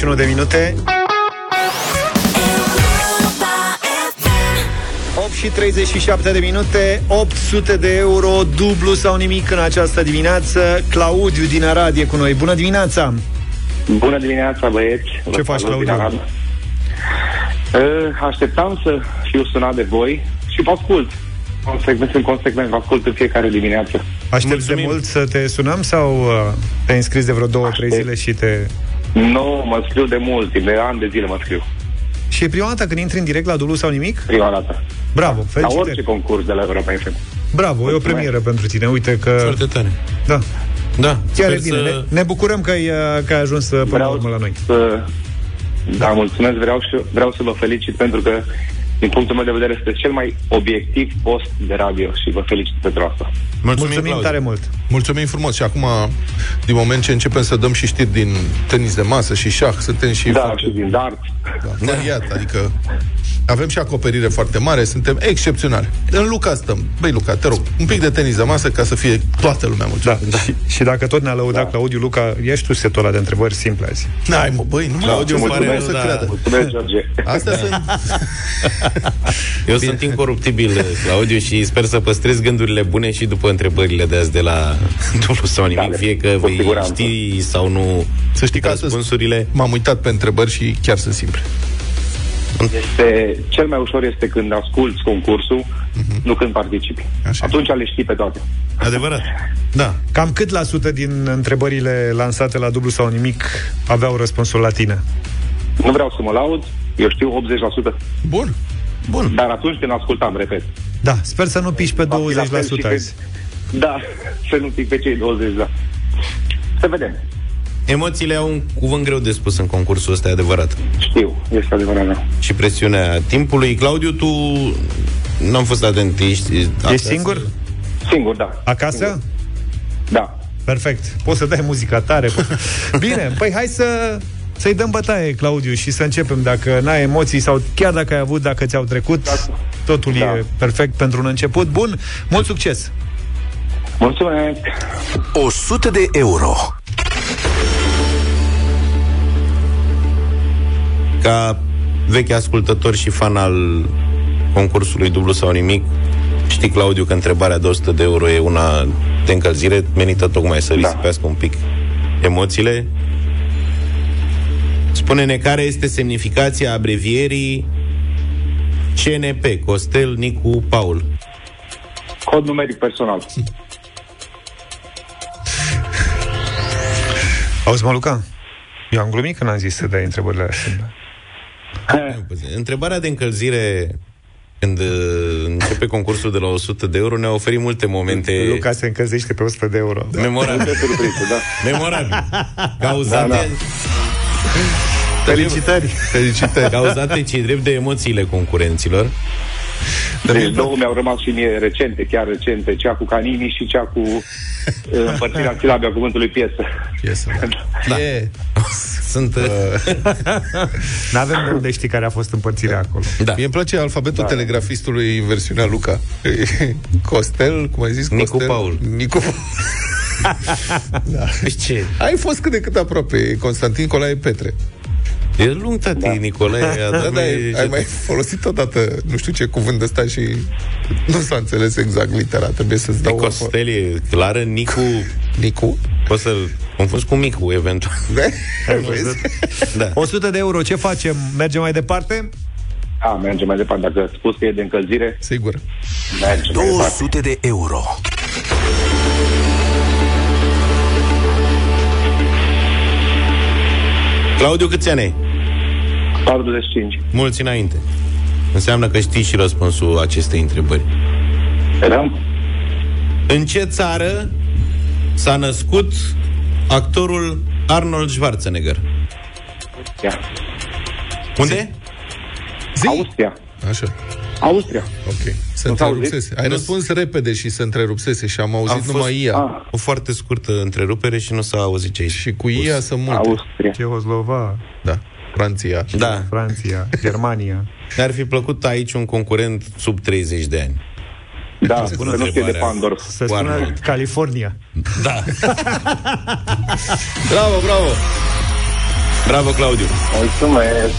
21 de minute. 8 și 37 de minute, 800 de euro, dublu sau nimic în această dimineață. Claudiu din Arad e cu noi. Bună dimineața! Bună dimineața, băieți! Ce faci, Claudiu? Eh, așteptam să fiu sunat de voi și vă ascult. Consecvent, sunt consecvent, vă ascult în fiecare dimineață. Aștepți de mult să te sunăm sau eh, te-ai înscris de vreo două, Aștept. trei zile și te nu, mă scriu de mult timp, de ani de zile mă scriu. Și e prima dată când intri în direct la Dulu sau nimic? Prima dată. Bravo, La felicitări. orice concurs de la Europa FM. Bravo, e o Mulțumesc. premieră pentru tine. Uite că... Foarte tare. Da. Da. Chiar e sper bine. să- Ne, ne bucurăm că ai, uh, că ai ajuns uh, până la Vreau urmă la noi. să... Da, mulțumesc, vreau, și, vreau să vă felicit pentru că, din punctul meu de vedere, este cel mai obiectiv post de radio și vă felicit pentru asta. Mulțumim, Mulțumim Claudiu. tare mult. Mulțumim frumos și acum, din moment ce începem să dăm și știri din tenis de masă și șah, suntem și Da, foarte și din dart. da, variat, adică avem și acoperire foarte mare, suntem excepționali. În Luca stăm. Băi, Luca, te rog, un pic de tenis de masă ca să fie toată lumea mulțumită. Da, da. Și, și dacă tot ne-a lăudat da. Claudiu Luca, ia și tu setul ăla de întrebări simple azi. N-ai, mă, băi, nu mai Claudiu, ce îmi pare mulțumesc rău, să da. creadă. Mulțumesc, George. Astea sunt... Eu sunt incoruptibil, Claudiu, și sper să păstrez gândurile bune și după întrebările de azi de la dublu sau nimic, Da, fie că cu vei siguranță. ști sau nu Să știi că astăzi răspunsurile. m-am uitat pe întrebări și chiar sunt simple. Este, cel mai ușor este când asculți concursul, nu când participi. Așa. Atunci le știi pe toate. Adevărat. Da. Cam cât la sută din întrebările lansate la dublu sau nimic aveau răspunsul la tine? Nu vreau să mă laud, eu știu 80%. Bun. Bun. Dar atunci când ascultam, repet. Da, sper să nu piși pe Va fi la fel și 20% când- azi. Da, să nu pic pe cei 20, da. Să vedem. Emoțiile au un cuvânt greu de spus în concursul ăsta, e adevărat. Știu, este adevărat, da. Și presiunea timpului. Claudiu, tu n-am fost atent, ești... Ești acasă? singur? Singur, da. Acasă? Da. Perfect. Poți să dai muzica tare. po- Bine, păi hai să să-i dăm bătaie, Claudiu, și să începem. Dacă n-ai emoții sau chiar dacă ai avut, dacă ți-au trecut, totul Da. e perfect pentru un început. Bun, mult succes! Mulțumesc! 100 de euro. Ca vechi ascultător și fan al concursului dublu sau nimic, știi, Claudiu, că întrebarea de 100 de euro e una de încălzire menită tocmai să risipească un pic emoțiile. Spune-ne care este semnificația abrevierii CNP, Costel Nicu Paul. Cod numeric personal. Auzi, mă, Luca? Eu am glumit când am zis să dai întrebările astea. Întrebarea de încălzire când uh, începe concursul de la 100 de euro ne-a oferit multe momente Luca se încălzește pe 100 de euro. memorabile. da. Memorabile. Cauzate, Da, da. Felicitări! Felicitări! cauzate ce drept de emoțiile concurenților. Deci două mi-au rămas și mie recente, chiar recente, cea cu Canini și cea cu uh, împărțirea în silabe a cuvântului piesă. Piesă. Da. E, Sunt... Uh, N-avem de unde știi care a fost împărțirea acolo. da. Mie îmi place alfabetul da. telegrafistului în versiunea Luca. Costel, cum ai zis? Nicu Costel? Paul. Nicu Da. Ce? Ai fost cât de cât aproape, Constantin Colae Petre. E lung, tati, da. Nicolae. Da, da, ai, ai mai folosit odată, nu știu ce cuvânt ăsta și nu s-a înțeles exact litera, trebuie să-ți dau o... Costel e clară, Nicu... Nicu? Poți să-l confunzi cu Micu, eventual. Da? Ai văzut? Da. 100 de euro, ce facem? Mergem mai departe? A, mergem mai departe. Dacă ați spus că e de încălzire, Sigur. mergem mai departe. 200 de euro. Claudiu, câți ani ai? 45. Mulți înainte. Înseamnă că știi și răspunsul acestei întrebări. Eram? În ce țară s-a născut actorul Arnold Schwarzenegger? Ia. Unde? Zi. Austria. Așa. Austria. Ok. Se Nu s-a auzit? întrerupsese. Ai Nu răspuns repede și se întrerupsese și am auzit A fost- numai ea. Ah, O foarte scurtă întrerupere și nu s-a auzit ce ai Și cu ea sunt multe. Austria. Cehoslova, Da. Franția. Da. Franția, Germania. Ne-ar fi plăcut aici un concurent sub 30 de ani. Da, să Bună nu fie de întrebare. Pandorf. Să Cu spună Arnold. California. Da. Bravo, bravo! Bravo, Claudiu. Mulțumesc.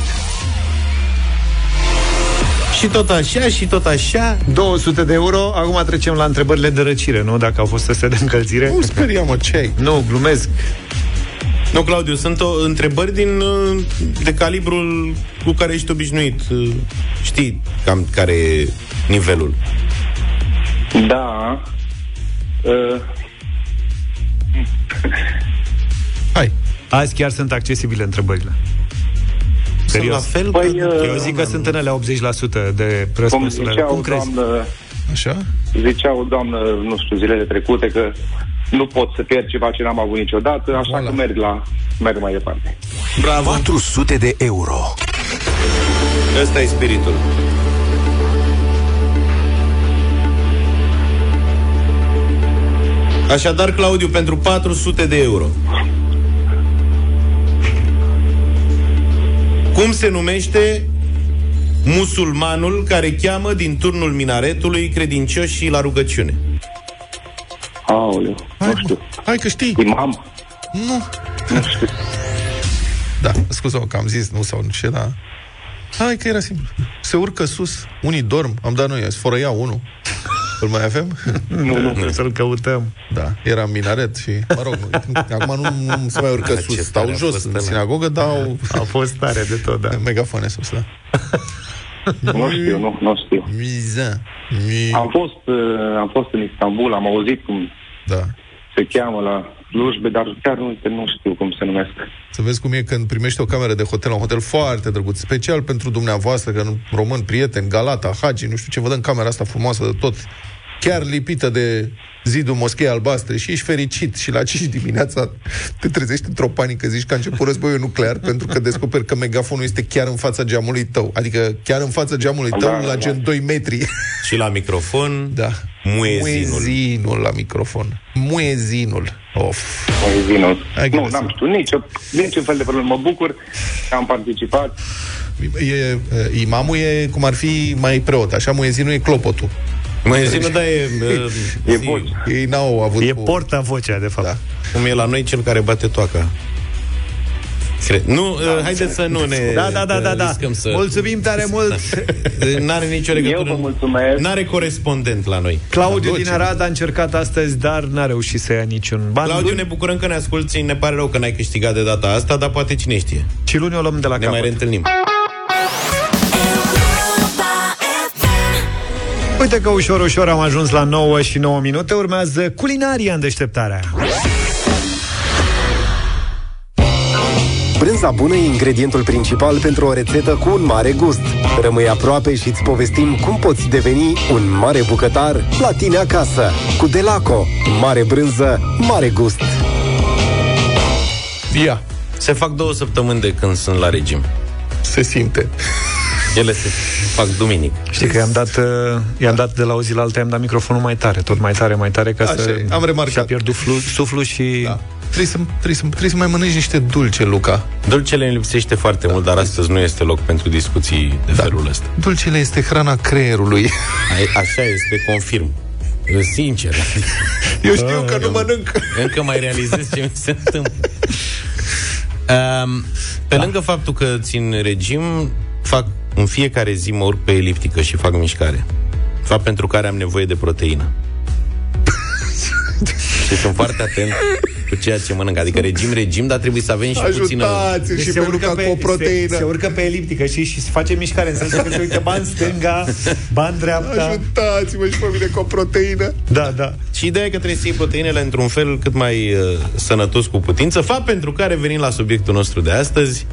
Și tot așa, și tot așa. 200 de euro. Acum trecem la întrebările de răcire, nu? Dacă au fost astea de încălzire. Nu speria, mă, ce ai? Nu, glumesc. Nu, Claudiu, sunt o, întrebări din uh, de calibrul cu care ești obișnuit. Uh, Știi cam care e nivelul. Da. Uh, Hai. Azi chiar sunt accesibile întrebările. Sunt Serios. la fel? Păi, Eu zic că sunt în ele 80% de Cum răspunsurile. zicea Cum o crezi? doamnă, Așa? zicea o doamnă, nu știu, zilele trecute că nu pot să pierd ceva ce n-am avut niciodată, așa Voilà. că merg la merg mai departe. Bravo! 400 de euro. Ăsta e spiritul. Așadar, Claudiu, pentru 400 de euro. Cum se numește musulmanul care cheamă din turnul minaretului credincioșii la rugăciune? Aoleu, nu știu. Hai că știi. Imam? Nu. Nu știu. Da, scuze-mă că am zis, nu sau nu ce, dar... Hai că era simplu. Se urcă sus, unii dorm, am dat noi, sfărăia unul. Îl mai avem? Nu, nu, trebuie să-l căutăm. Da, era în minaret și, mă rog, acum nu, nu se mai urcă Da, ce sus, tare stau a jos fost în ăla. sinagogă, dau A fost tare de tot, da. megafone sus, da. Nu știu, nu, nu știu. Miza. Mi... Am fost, uh, am fost în Istanbul, am auzit cum Da. se cheamă la slujbe, dar chiar nu, nu știu cum se numesc. Să vezi cum e când primești o cameră de hotel, un hotel foarte drăguț, special pentru dumneavoastră, că român, prieten, Galata, Hagi, nu știu ce, vă dăm camera asta frumoasă de tot, chiar lipită de zidul moschei albastre și ești fericit și la 5 dimineața te trezești într-o panică, zici că a început războiul nuclear pentru că descoperi că megafonul este chiar în fața geamului tău, adică chiar în fața geamului tău, Da, la da. gen 2 metri. Și la microfon, Da. muezinul. Muezinul la microfon. Muezinul. Of. Muezinul. Hai că Nu, găsim. n-am știut nicio, niciun fel de problemă. Mă bucur că am participat. E, e, imamul e cum ar fi mai preot, așa muezinul e clopotul. Muezinul, da, e... E zi, voce. Ei n-au avut... E cu- porta vocea, de fapt. Da. Cum e la noi cel care bate toaca. Cred. Nu, da, haideți să nu ne Da, da, da, da, da. riscăm să... Mulțumim tare mult. N-are nicio Eu legătură. vă mulțumesc. N-are corespondent la noi. Claudiu Doce. din Arad a încercat astăzi, dar n-a reușit să ia niciun ban. Claudiu, Luni- ne bucurăm că ne asculti, ne pare rău că n-ai câștigat de data asta, dar poate cine știe. Și luni o luăm de la Ne mai capăt. reîntâlnim. Uite că ușor, ușor am ajuns la 9 și 9 minute. Urmează culinaria în deșteptarea. Brânza bună e ingredientul principal pentru o rețetă cu un mare gust. Rămâi aproape și îți povestim cum poți deveni un mare bucătar la tine acasă. Cu Delaco. Mare brânză, mare gust. Ia, Se fac două săptămâni de când sunt la regim. se simte. Ele se fac duminic. Știi că i-am dat, uh, i-am dat de la o zi la alta, i-am dat microfonul mai tare, tot mai tare, mai tare, ca Așa să... e, am remarcat. Și-a pierdut flu, suflu și... Da. Trebuie să, trebuie, să, trebuie să mai mănânci niște dulce, Luca. Dulcele îmi lipsește foarte mult, dar astăzi nu este loc pentru discuții de felul ăsta. Dulcele este hrana creierului. A- Așa este, confirm. Sincer. Eu știu că nu mănânc. Încă mai realizez ce mi se întâmplă. Um, pe da. lângă faptul că țin regim, fac în fiecare zi mă urc pe eliptică și fac mișcare. Fapt pentru care am nevoie de proteină. și sunt foarte atent cu ceea ce mănânc. Adică regim, regim, dar trebuie să avem și puțină... Ajutați-l Deci și pe Luca cu o proteină. Se, se urcă pe eliptică și, și se face mișcare în sensul că se uită ban stânga, ban dreapta. Ajutați-mă și pe mine cu o proteină. Da, da. Și ideea e că trebuie să iei proteinele într-un fel cât mai uh, sănătos cu putință, fapt pentru care venim la subiectul nostru de astăzi,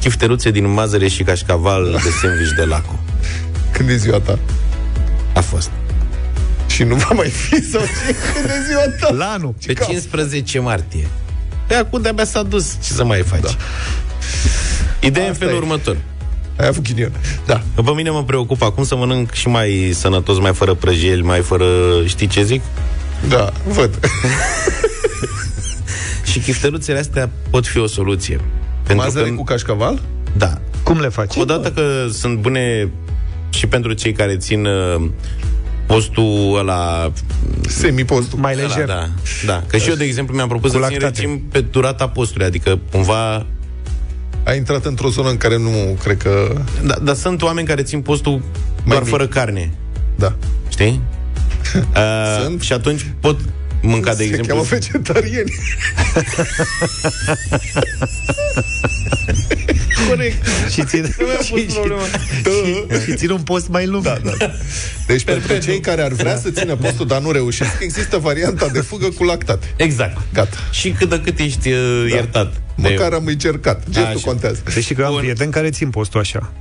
chifteruțe din mazăre și cașcaval de sandwich de laco. Când e ziua ta? A fost. Și nu va mai fi sau ce? Când e ziua ta? La anul. Pe 15 martie. Pe acum de-abia s-a dus. Ce să mai faci? Da. Ideea e în Asta felul e. următor. Ai avut ghinion. Da. Că pe mine mă preocupă acum să mănânc și mai sănătos, mai fără prăjeli, mai fără... Știi ce zic? Da, văd. Și chifteluțele astea pot fi o soluție. Pentru Mazăre că, cu cașcaval? Da. Cum le faci? Odată că sunt bune și pentru cei care țin uh, postul ăla... Semipostul. Mai lejer. Ăla, da, da. Că și eu, de exemplu, mi-am propus Cu să țin lactate. regim pe durata postului, adică cumva... Ai intrat într-o zonă în care nu cred că... Da, dar sunt oameni care țin postul Mai doar mic. fără carne, Da. știi? Uh, Sunt. și atunci pot mânca, de Se exemplu... cheamă vegetarieni. Corect. și, țin, Nu mi-a pus și, și, problema. și, și țin un post mai lung. Da, da. Deci pentru cei care ar vrea să țină postul, dar nu reușesc, există varianta de fugă cu lactate. Exact. Gata. Și cât de cât ești uh, iertat. de- Măcar am încercat. Gestul Așa. contează. Deci știi că am prieteni care țin postul așa.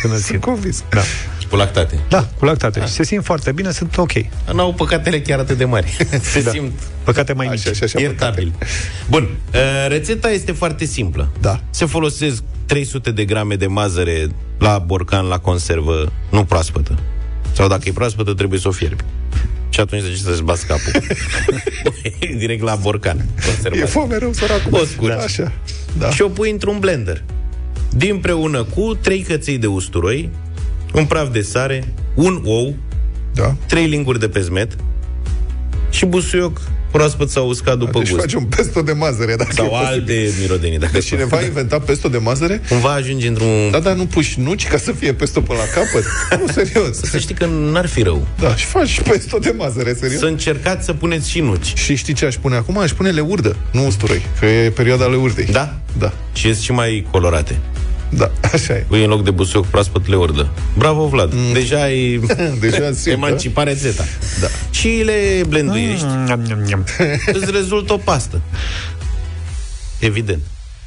Când îl țin. Convins. Da. Cu lactate. Da, cu lactate. Și se simt foarte bine, sunt ok. N-au păcatele chiar atât de mari. Se Da. simt Păcate mai mici. Așa, așa, așa. iertabil. Bun. Uh, rețeta este foarte simplă. Da. Se folosesc 300 de grame de mazăre la borcan, la conservă, nu proaspătă. Sau dacă e proaspătă, trebuie să o fierbi. Și atunci de ce să-ți bați capul? Direct la borcan. E Conservat. foame rău, săracul. O scurgi. Așa. Da. Și o pui într-un blender. Din preună cu 3 căței de usturoi, un praf de sare, un ou, Da. 3 linguri de pezmet și busuioc proaspăt sau uscat după Deci gust. faci un pesto de mazăre. Dacă e Sau posibil. alte mirodenii. Dacă Deci cineva a inventat pesto de mazăre? Cumva ajungi într-un... Da, dar nu puși nuci ca să fie pesto până la capăt? nu, serios. Să știi că n-ar fi rău. Da, și faci pesto de mazăre, serios. Să încercați să puneți și nuci. Și știi ce aș pune acum? Aș pune leurdă, nu usturoi, că e perioada leurdei. Da? Da. Și ies și mai colorate. Da, așa e. Pui în loc de busuioc proaspăt leurdă. Bravo, Vlad. Mm. Deja ai Deja simplă. emancipat rețeta. Da. Și le blenduiești. Mm, Nham, nham, nham. îți rezultă o pastă. Evident.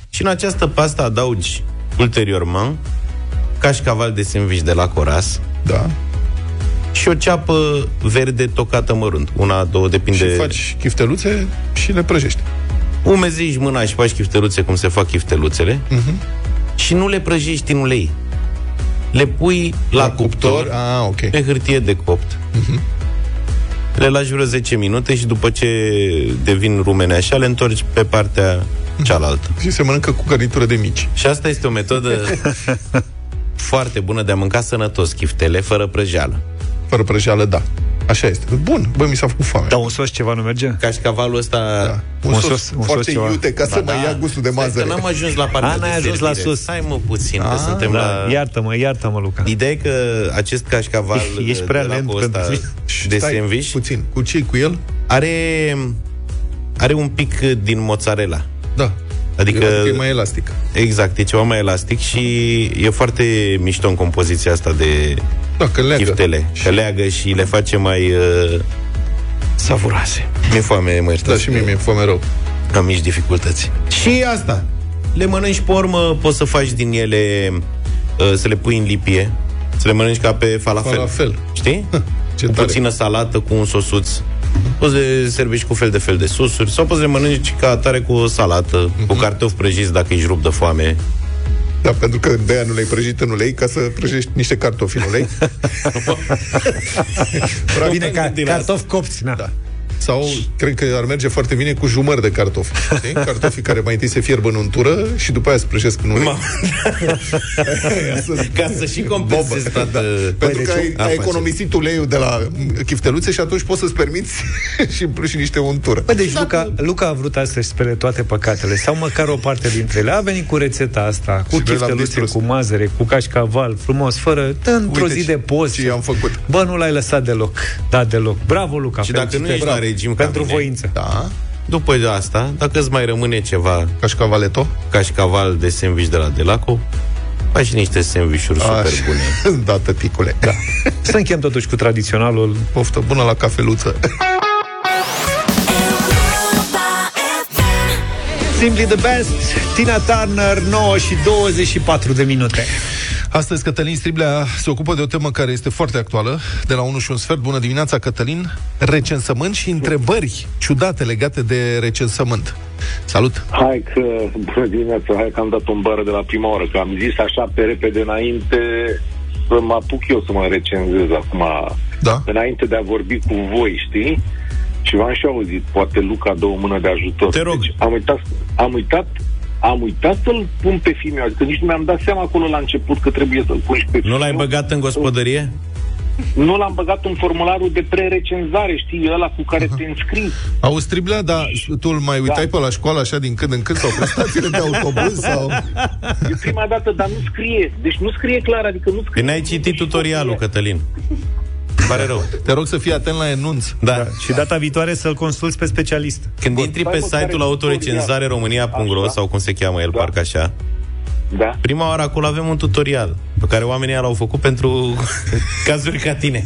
Și în această pastă adaugi ulteriorment cașcaval de sandwich de la Coras Da. și o ceapă verde tocată mărunt. Una, două, depinde... Și faci chifteluțe și le prăjești. Umezești mâna și faci chifteluțe cum se fac chifteluțele Mhm. Și nu le prăjești în ulei. Le pui la, La cuptor, cuptor, ah, ok. pe hârtie de copt. Le lași vreo 10 minute și după ce devin rumene așa, le întorci pe partea cealaltă. Și se mănâncă cu garnitură de mici. Și asta este o metodă foarte bună de a mânca sănătos chiftele, fără prăjeală. Fără prăjeală, da. Așa este. Bun, bă, mi s-a făcut foame. Da, un sos ceva nu merge? Cașcavalul ăsta... Da. Un, Un sos, sos- un foarte sos ceva. iute ca să Ba mai ia gustul de Stai că mazăre. n-am ajuns la partea A, de n-ai ajuns la servire. sus. Stai mă puțin, că Ah, suntem Da, la... iartă-mă, iartă-mă, Luca. Ideea e că acest cașcaval Ești prea de la lent Costa pentru de Stai sandwich puțin. Cu ce cu el? are, are un pic din mozzarella. Da. Adică, E mai elastic. exact, e ceva mai elastic și e foarte mișto în compoziția asta de Da, că leagă. chiftele. Că leagă și le face mai uh, savuroase. Mi-e foame, mă Da, iertați. și mie mi-e foame rău. Am mici dificultăți. Și asta. Le mănânci pe urmă, poți să faci din ele, uh, să le pui în lipie, să le mănânci ca pe falafel. Falafel. Știi? Ce cu tare. puțină salată, cu un sosuț. Poți să le servești cu fel de fel de sosuri sau poți să le mănânci ca atare cu o salată, cu cartofi prăjiți dacă ești rupt de foame. Da, pentru că de aia nu le-ai prăjit în ulei, ca să prăjești niște cartofi în ulei. Bine, ca, din asta. cartofi copți, na. Da. Sau cred că ar merge foarte bine cu jumări de cartofi. Știi? Cartofii care mai întâi se fierb în untură și după aia se prăjesc în ulei. Ma- ca să și compensezi toată... Da. Pentru că ai, ai afacere. economisit uleiul de la chifteluțe și atunci poți să-ți permiți și în plus și niște untură. Bă, deci Luca, Luca a vrut astăzi să spele toate păcatele Sau măcar o parte dintre ele A venit cu rețeta asta Cu Și noi l-am chifteluțe, distrus. cu mazăre, cu cașcaval Frumos, fără, într-o Uite zi ce- de post ce i-am făcut. Bă, nu l-ai lăsat deloc Da, deloc Bravo, Luca Și dacă nu felicitări. ești la regim ca Pentru mine, voință Da. După asta, dacă îți mai rămâne ceva Cașcavaleto? cașcaval de sandwich de la Delaco, faci niște sandvișuri super Așa. bune. Da, tăticule. Da. Să închem totuși cu tradiționalul Poftă bună la cafeluță. Simply the best Tina Turner, 9 și 24 de minute Astăzi Cătălin Striblea se ocupă de o temă care este foarte actuală, de la 1 și un sfert. Bună dimineața, Cătălin! Recensământ și întrebări ciudate legate de recensământ. Salut! Hai că, bună dimineața, hai că am dat un bară de la prima oră, că am zis așa pe repede înainte să mă apuc eu să mă recenzez acum, Da? înainte de a vorbi cu voi, știi? Și v-am și auzit, poate Luca dă o mână de ajutor. Te rog. Deci, am uitat, am uitat am uitat să-l pun pe filmul, adică nici nu mi-am dat seama acolo la început că trebuie să-l pun și pe Nu l-ai filmul. băgat în gospodărie? Nu l-am băgat în formularul de pre-recenzare, știi, ăla cu care te înscrii. Auzi, Striblea, dar tu îl mai uitai Da. pe la școală așa din când în când sau pe stațiile de autobuz sau... E prima dată, dar nu scrie. Deci nu scrie clar, adică nu scrie. Că n-ai citit tutorialul, Cătălin. Pare rău. Te rog să fii atent la enunț. Da. Și data viitoare să-l consulți pe specialist Când intri pe stai măcar site-ul în autorecenzare românia.ro Așa. sau cum se cheamă el, Da. parcă așa, Da. Prima oară acolo avem un tutorial pe care oamenii l-au făcut pentru cazuri ca tine.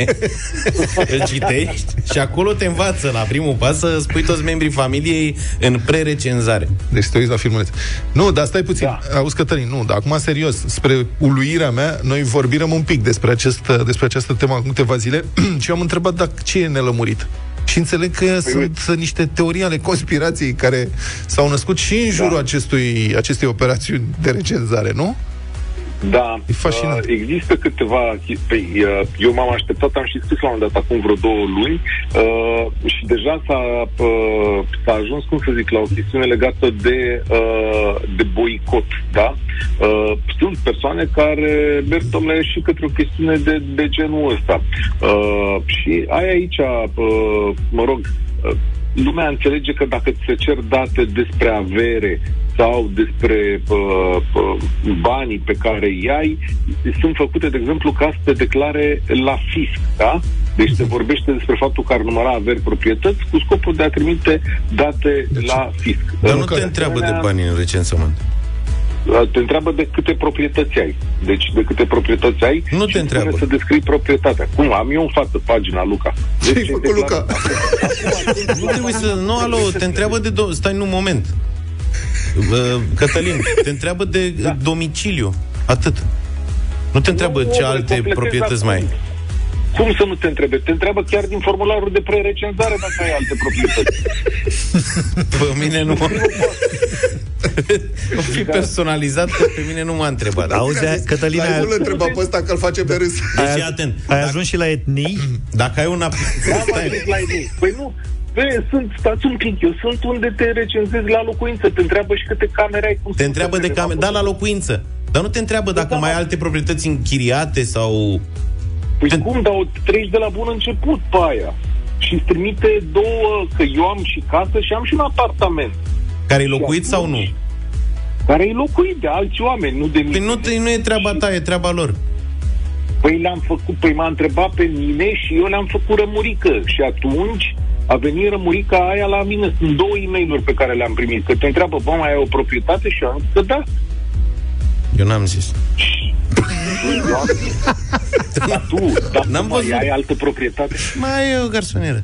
Îl citești și acolo te învață la primul pas să spui toți membrii familiei în pre-recenzare. Deci te uiți la filmuleț. Nu, dar stai puțin. Da. Auzi, Cătălin, nu, dar acum serios. Spre uluirea mea, noi vorbim un pic despre, acest, despre această temă acum câteva zile și am întrebat dacă ce e nelămurit. Și înțeleg că păi sunt uite. niște teorii ale conspirației care s-au născut și în jurul da. acestui, acestei operațiuni de recenzare, nu? Da, E fascinant. uh, există câteva... Păi, uh, eu m-am așteptat, am și scris la un dat acum vreo două luni uh, și deja s-a, uh, s-a ajuns, cum să zic, la o chestiune legată de, uh, de boicot, da? Uh, sunt persoane care merg, domnule, și către o chestiune de, de genul ăsta. Uh, și ai aici, uh, mă rog, uh, lumea înțelege că dacă ți se cer date despre avere sau despre uh, uh, banii pe că îi ai, sunt făcute, de exemplu, ca să te declare la fisc, da? Deci se vorbește despre faptul că ar număra averi proprietăți cu scopul de a trimite date la fisc. Dar nu În te întreabă de asemenea, bani în recensământ. Te întreabă de câte proprietăți ai. Deci de câte proprietăți ai Nu te și întreabă. spune să descrii proprietatea. Cum? Am eu în față pagina, Luca. Deci Ce-ai făcut, Luca? Nu trebuie să... Nu, alo, te întreabă de... Do- stai nu un moment. Uh, Cătălin, te întreabă de da. domiciliu. Atât. Nu te întreabă Nu, ce nu, alte completez proprietăți mai ai. Cum să nu te întrebe? Te întreabă chiar din formularul de pre-recenzare dacă ai alte proprietăți. Pe mine nu mă... O fi personalizat, că pe mine nu m-a întrebat. Auzi, Cătălina, Hai, nu-l întreba pe ăsta că îl face pe râs. Deci, fii atent. ai ajuns și la etnii? Dacă ai un... ap- Da, mă, Stai, zic la ei. Păi nu, Bă, sunt, stați un pic, eu sunt unde te recenzezi la locuință, te întreabă și câte camere ai. Cum te să întreabă de te camere, da, la locuință. Dar nu te întreabă dacă Da, mai ai da. alte proprietăți închiriate sau... Păi cum, dar o treci de la bun început pe aia. Și îți trimite două, că eu am și casă și am și un apartament. Care-i locuit sau nu? Care e locuit de alți oameni, nu de mine. Păi nu, te, nu e treaba ta, e treaba lor. Păi le-am făcut, păi m-a întrebat pe mine și eu le-am făcut rămurică. Și atunci a venit rămurica aia la mine. Sunt două e mail pe care le-am primit. Că te întreabă, bă, mai ai o proprietate? Și eu am zis că da. Eu n-am zis. Eu am zis. Dar tu, dar N-am tu mai văzut. ai altă proprietate? Mai e o garsonieră.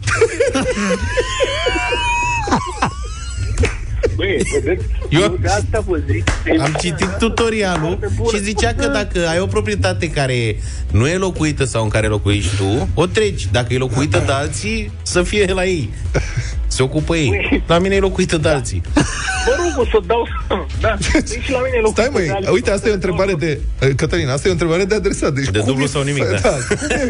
Băi, vedeți? Eu- Eu de asta vă zic. Am citit tutorialul și zicea că dacă ai o proprietate care nu e locuită sau în care locuiești tu, o treci. Dacă e locuită de alții, să fie la ei. Se ocupă ei. La mine e locuită de alții. Vă rog, o să dau... Da, nici la mine e locuită Stai, de măi, alții. uite, asta e o întrebare de... eh, Cătălina, asta e o întrebare de adresat. Deci De cum dublu e- sau nimic, da. cum e?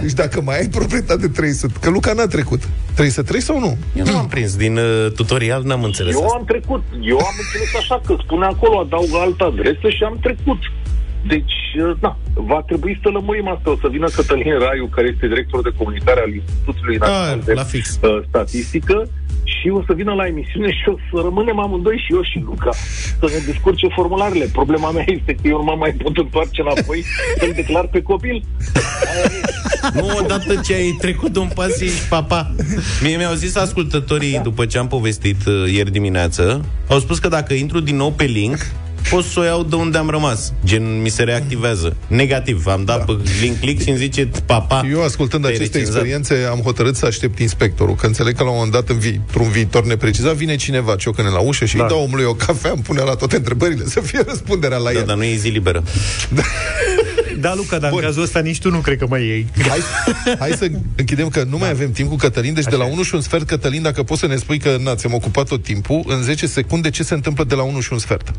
Deci dacă mai ai proprietate 300, că Luca n-a trecut. 303 sau nu? Eu nu am prins. Din uh, tutorial n-am înțeles Eu asta. am trecut. Eu am înțeles așa că spune acolo, adaugă altă adresă și am trecut. Deci, uh, da, va trebui să lămurim asta. O să vină Cătălin Raiu, care este director de comunicare al Institutului Național Ah, de la fix. uh, Statistică și o să vină la emisiune și o să rămânem amândoi și eu și Luca să ne descurce formularele. Problema mea este că eu nu mă mai pot întoarce înapoi să-l declar pe copil. Nu, odată ce ai trecut un pas, ești papa. Mie mi-au zis ascultătorii, Da. după ce am povestit uh, ieri dimineață, au spus că dacă intru din nou pe link, pot să o iau de unde am rămas. Gen, mi se reactivează. Negativ. Am dat da. pe link click și îmi zice, papa, Eu, ascultând te-ai aceste recenzat. experiențe, am hotărât să aștept inspectorul, că înțeleg că la un moment dat, în vi- într-un viitor neprecizat, vine cineva ciocăne la ușă și da. îi dau omului o cafea, îmi pune la toate întrebările, să fie răspunderea la Da, el. dar nu e zi liberă. Da, Luca, dar în cazul ăsta nici tu nu cred că mai iei. Hai, hai să închidem că nu mai avem timp cu Cătălin, deci de la 1 și un sfert, Cătălin, dacă poți să ne spui că n-ați am ocupat tot timpul, în 10 secunde ce se întâmplă de la 1 și un sfert?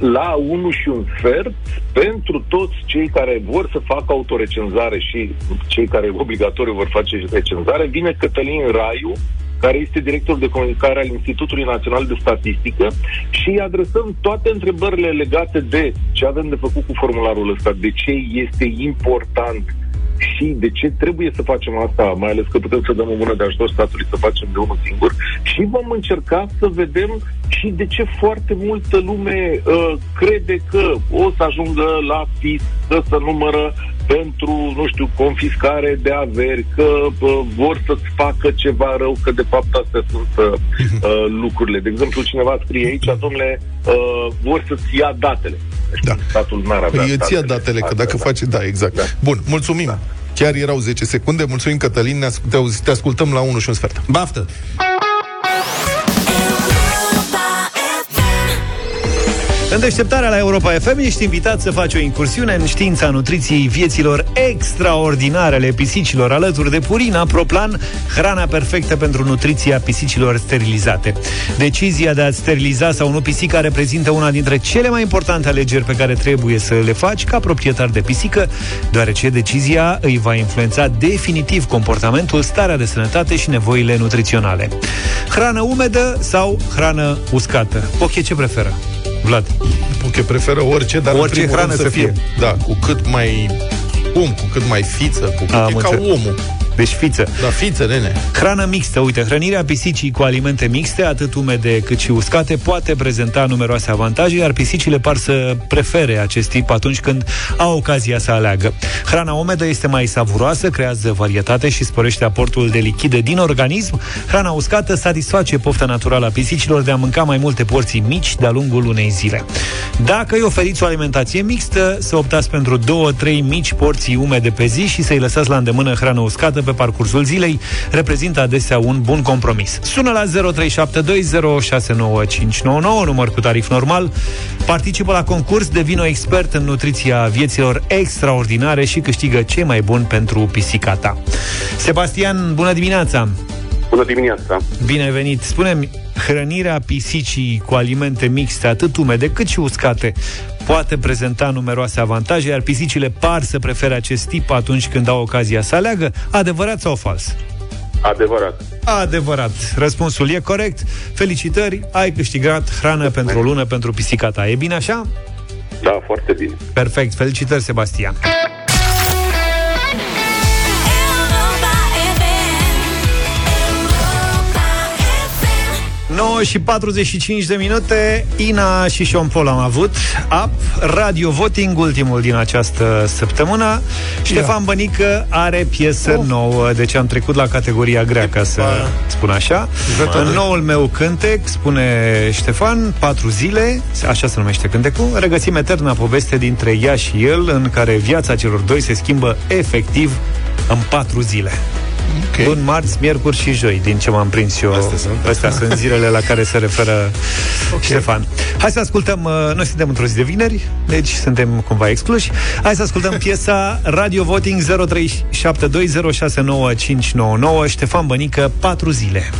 La 1 și un sfert pentru toți cei care vor să facă autorecenzare și cei care obligatoriu vor face recenzare, vine Cătălin Raiu, care este director de comunicare al Institutului Național de Statistică și îi adresăm toate întrebările legate de ce avem de făcut cu formularul ăsta, de ce este important și de ce trebuie să facem asta, mai ales că putem să dăm o mână de ajutor statului să facem de unul singur. Și vom încerca să vedem și de ce foarte multă lume uh, crede că o să ajungă la FIS, că să numără pentru, nu știu, confiscare de averi, că uh, vor să-ți facă ceva rău, că de fapt astea sunt uh, uh, lucrurile. De exemplu, cineva scrie aici, domnule, uh, vor să-ți ia datele. Da. Statul n-ar avea Păi îți ia datele, că dacă da. face, da, exact. Da. Bun, mulțumim. Da. Chiar erau 10 secunde. Mulțumim, Cătălin. Ne ascult, te, auzi- te ascultăm la 1 și un sfert. Baftă! În deșteptarea la Europa FM ești invitat să faci o incursiune în știința nutriției vieților extraordinare ale pisicilor alături de Purina Proplan, hrana perfectă pentru nutriția pisicilor sterilizate. Decizia de a steriliza sau nu pisica reprezintă una dintre cele mai importante alegeri pe care trebuie să le faci ca proprietar de pisică, deoarece decizia îi va influența definitiv comportamentul, starea de sănătate și nevoile nutriționale. Hrană umedă sau hrană uscată? Ok, ce preferă? Vlad. Ok, preferă orice, dar Orice în primul hrană rând să fie. Da, cu cât mai om, cu cât mai fiță, cu cât Am e ca înțeles. omul. Deci fiță. Da, fiță, nene. Hrană mixtă, uite, hrănirea pisicii cu alimente mixte, atât umede cât și uscate, poate prezenta numeroase avantaje, iar pisicile par să prefere acest tip atunci când au ocazia să aleagă. Hrana umedă este mai savuroasă, creează varietate și sporește aportul de lichide din organism. Hrana uscată satisface pofta naturală a pisicilor de a mânca mai multe porții mici de-a lungul unei zile. Dacă îi oferiți o alimentație mixtă, să optați pentru 2-3 mici porții umede pe zi și să-i lăsați la îndemână hrană uscată pe parcursul zilei, reprezintă adesea un bun compromis. Sună la 0372069599, număr cu tarif normal, participă la concurs, devină expert în nutriția vieților extraordinare și câștigă cei mai buni pentru pisica ta. Sebastian, bună dimineața! Bună dimineața! Bine ai venit! Spune-mi, hrănirea pisicii cu alimente mixte, atât umede cât și uscate, poate prezenta numeroase avantaje, iar pisicile par să prefere acest tip atunci când au ocazia să aleagă. Adevărat sau fals? Adevărat. Adevărat. Răspunsul e corect. Felicitări, ai câștigat hrană pentru o lună pentru pisica ta. E bine așa? Da, foarte bine. Perfect. Felicitări, Sebastian. 9 și 45 de minute Ina și Sean Paul am avut Up, Radio Voting, ultimul din această săptămână. Ștefan Bănică are piesă oh. nouă. Deci am trecut la categoria grea Ca să spun așa? În noul meu cântec, spune Ștefan Patru zile, așa se numește cântecul Regăsim eterna poveste dintre ea și el În care viața celor doi se schimbă efectiv în patru zile Okay. Luni, marți, miercuri și joi, din ce m-am prins eu. Astea sunt, Astea sunt zilele la care se referă okay. Ștefan. Hai să ascultăm, uh, noi suntem într-o zi de vineri, deci suntem cumva excluși. Hai să ascultăm piesa Radio Voting 0372069599 Ștefan Bănică, 4 zile.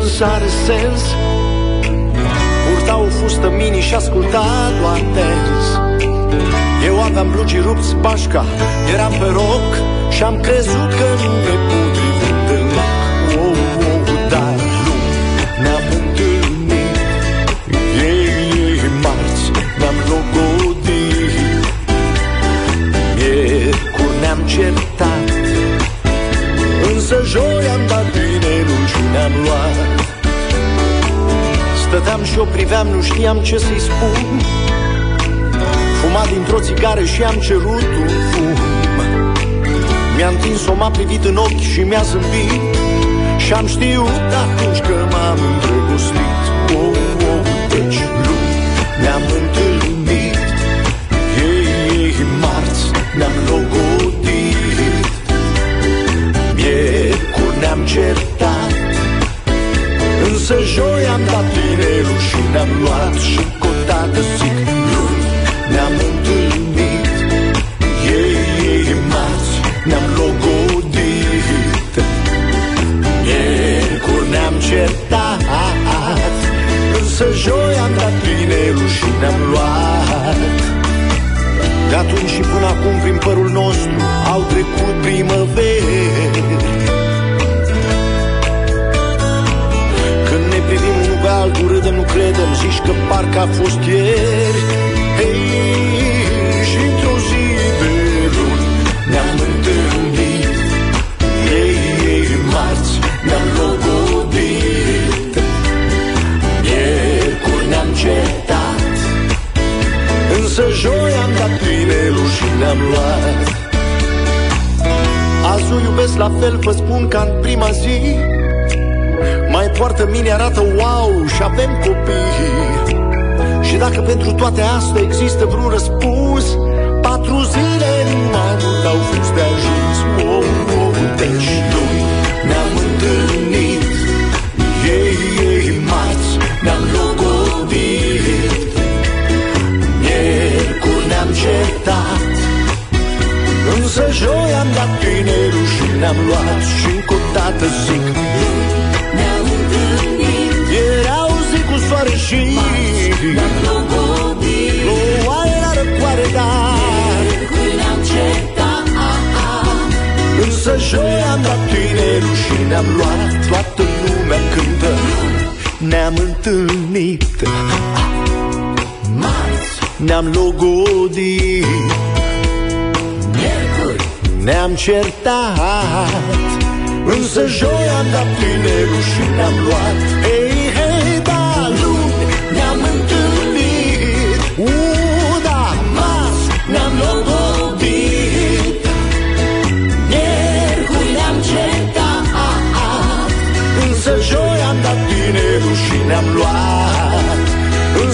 E scurtă, însă are sens. Purta o fustă mini și asculta doar tens. Eu aveam blugi rupți, bașca, eram pe roc Și am crezut că nu ne potrivim deloc. Oh, oh, Dar nu ne-am întâlnit. Ei, marți, ne-am logodit. Miercuri ne-am certat și o priveam, nu știam ce să-i spun. Fuma dintr-o țigară și am cerut un fum. Mi-a întins-o, m-a privit în ochi și mi-a zâmbit. Și am știut atunci că m-am îndrăgostit. Oh, oh, Deci luni ne-am întâlnit Însă joi am dat tinerul și ne-am luat Și cu o dată zic luni. Ne-am întâlnit Ei, ei, marți ne-am logodit. Miercuri ne-am certat Însă joi am dat tinerul și ne-am luat. De atunci și până acum prin părul nostru Au trecut primăveri altul râdem, nu credem Zici că parcă a fost ieri. Hei, și într-o zi de luni Ne-am întâlnit. Ei, ei, marți Ne-am logodit. Miercuri ne-am certat Însă joi am dat pinelul și ne-am luat. Azi o iubesc la fel, vă spun ca în prima zi poartă mine, arată wow și avem copii. Și dacă pentru toate astea există vreun răspuns Patru zile nu am au fost de ajuns. Wow, wow, Deci luni ne-am întâlnit. Ei, ei, marți ne-am logodit. Miercuri ne-am certat. Însă joi am dat tinerul și ne-am luat Și încă o dată zic dar ne-am certat Însă joi am dat tinerul și ne-am luat Toată lumea cântă. Ne-am întâlnit. Marți Ne-am logodit. Miercuri. Ne-am certat. Însă joi am dat tinerul și ne-am luat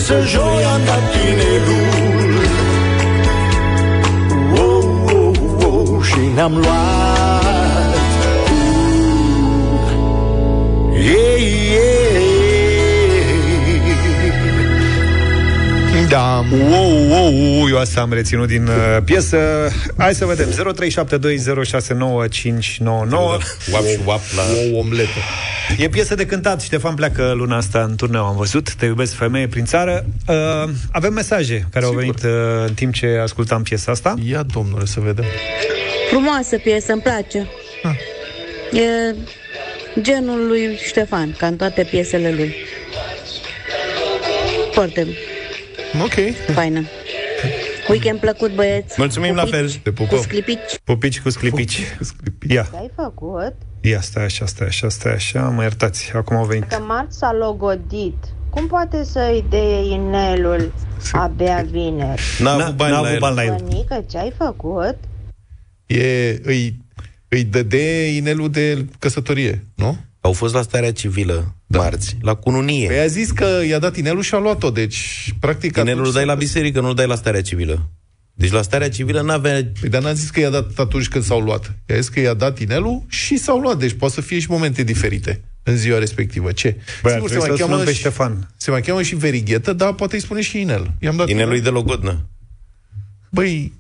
Însă joi am dat tinerul oh, oh, oh, Și ne-am luat Wow, wow, wow, eu asta am reținut din uh, piesă. Hai să vedem. 0372069599. Wap și wap la... O omletă. E piesă de cântat. Ștefan pleacă luna asta în turneu, am văzut. Te iubesc, femeie prin țară. Uh, avem mesaje care Sigur. au venit uh, în timp ce ascultam piesa asta. Ia, domnule, să vedem. Frumoasă piesă, îmi place. Ah. E genul lui Ștefan, ca în toate piesele lui. Foarte Ok. faină. Weekend plăcut, băieți. Mulțumim la fel. Te Cu pupăm. sclipici. Pupici cu sclipici. Ia, Ce ai făcut? ia, stai așa, stai așa, stai așa, mă iertați, acum au venit. Că Marț s-a logodit. Cum poate să-i dea inelul abia vineri? N-a N-a- avut bani n-a la avut el. bani la el. Mănică, ce ai făcut? E, îi, îi dăde inelul de căsătorie, nu? Au fost la starea civilă da. marți, la cununie. Păi a zis că i-a dat inelul și a luat-o, deci, practic... Inelul îl atunci dai s-a- la biserică, nu-l dai la starea civilă. Deci la starea civilă n-avea... Păi dar n-a zis că i-a dat atunci când s-au luat. I-a zis că i-a dat inelul și s-au luat. Deci poate să fie și momente diferite în ziua respectivă. Ce? Băi, ar Sigur, se trebui mai, să-l sunăm cheamă pe și, Ștefan. se mai cheamă și verighetă, dar poate îi spune și inel. I-am dat Inelul e de logodnă. Băi,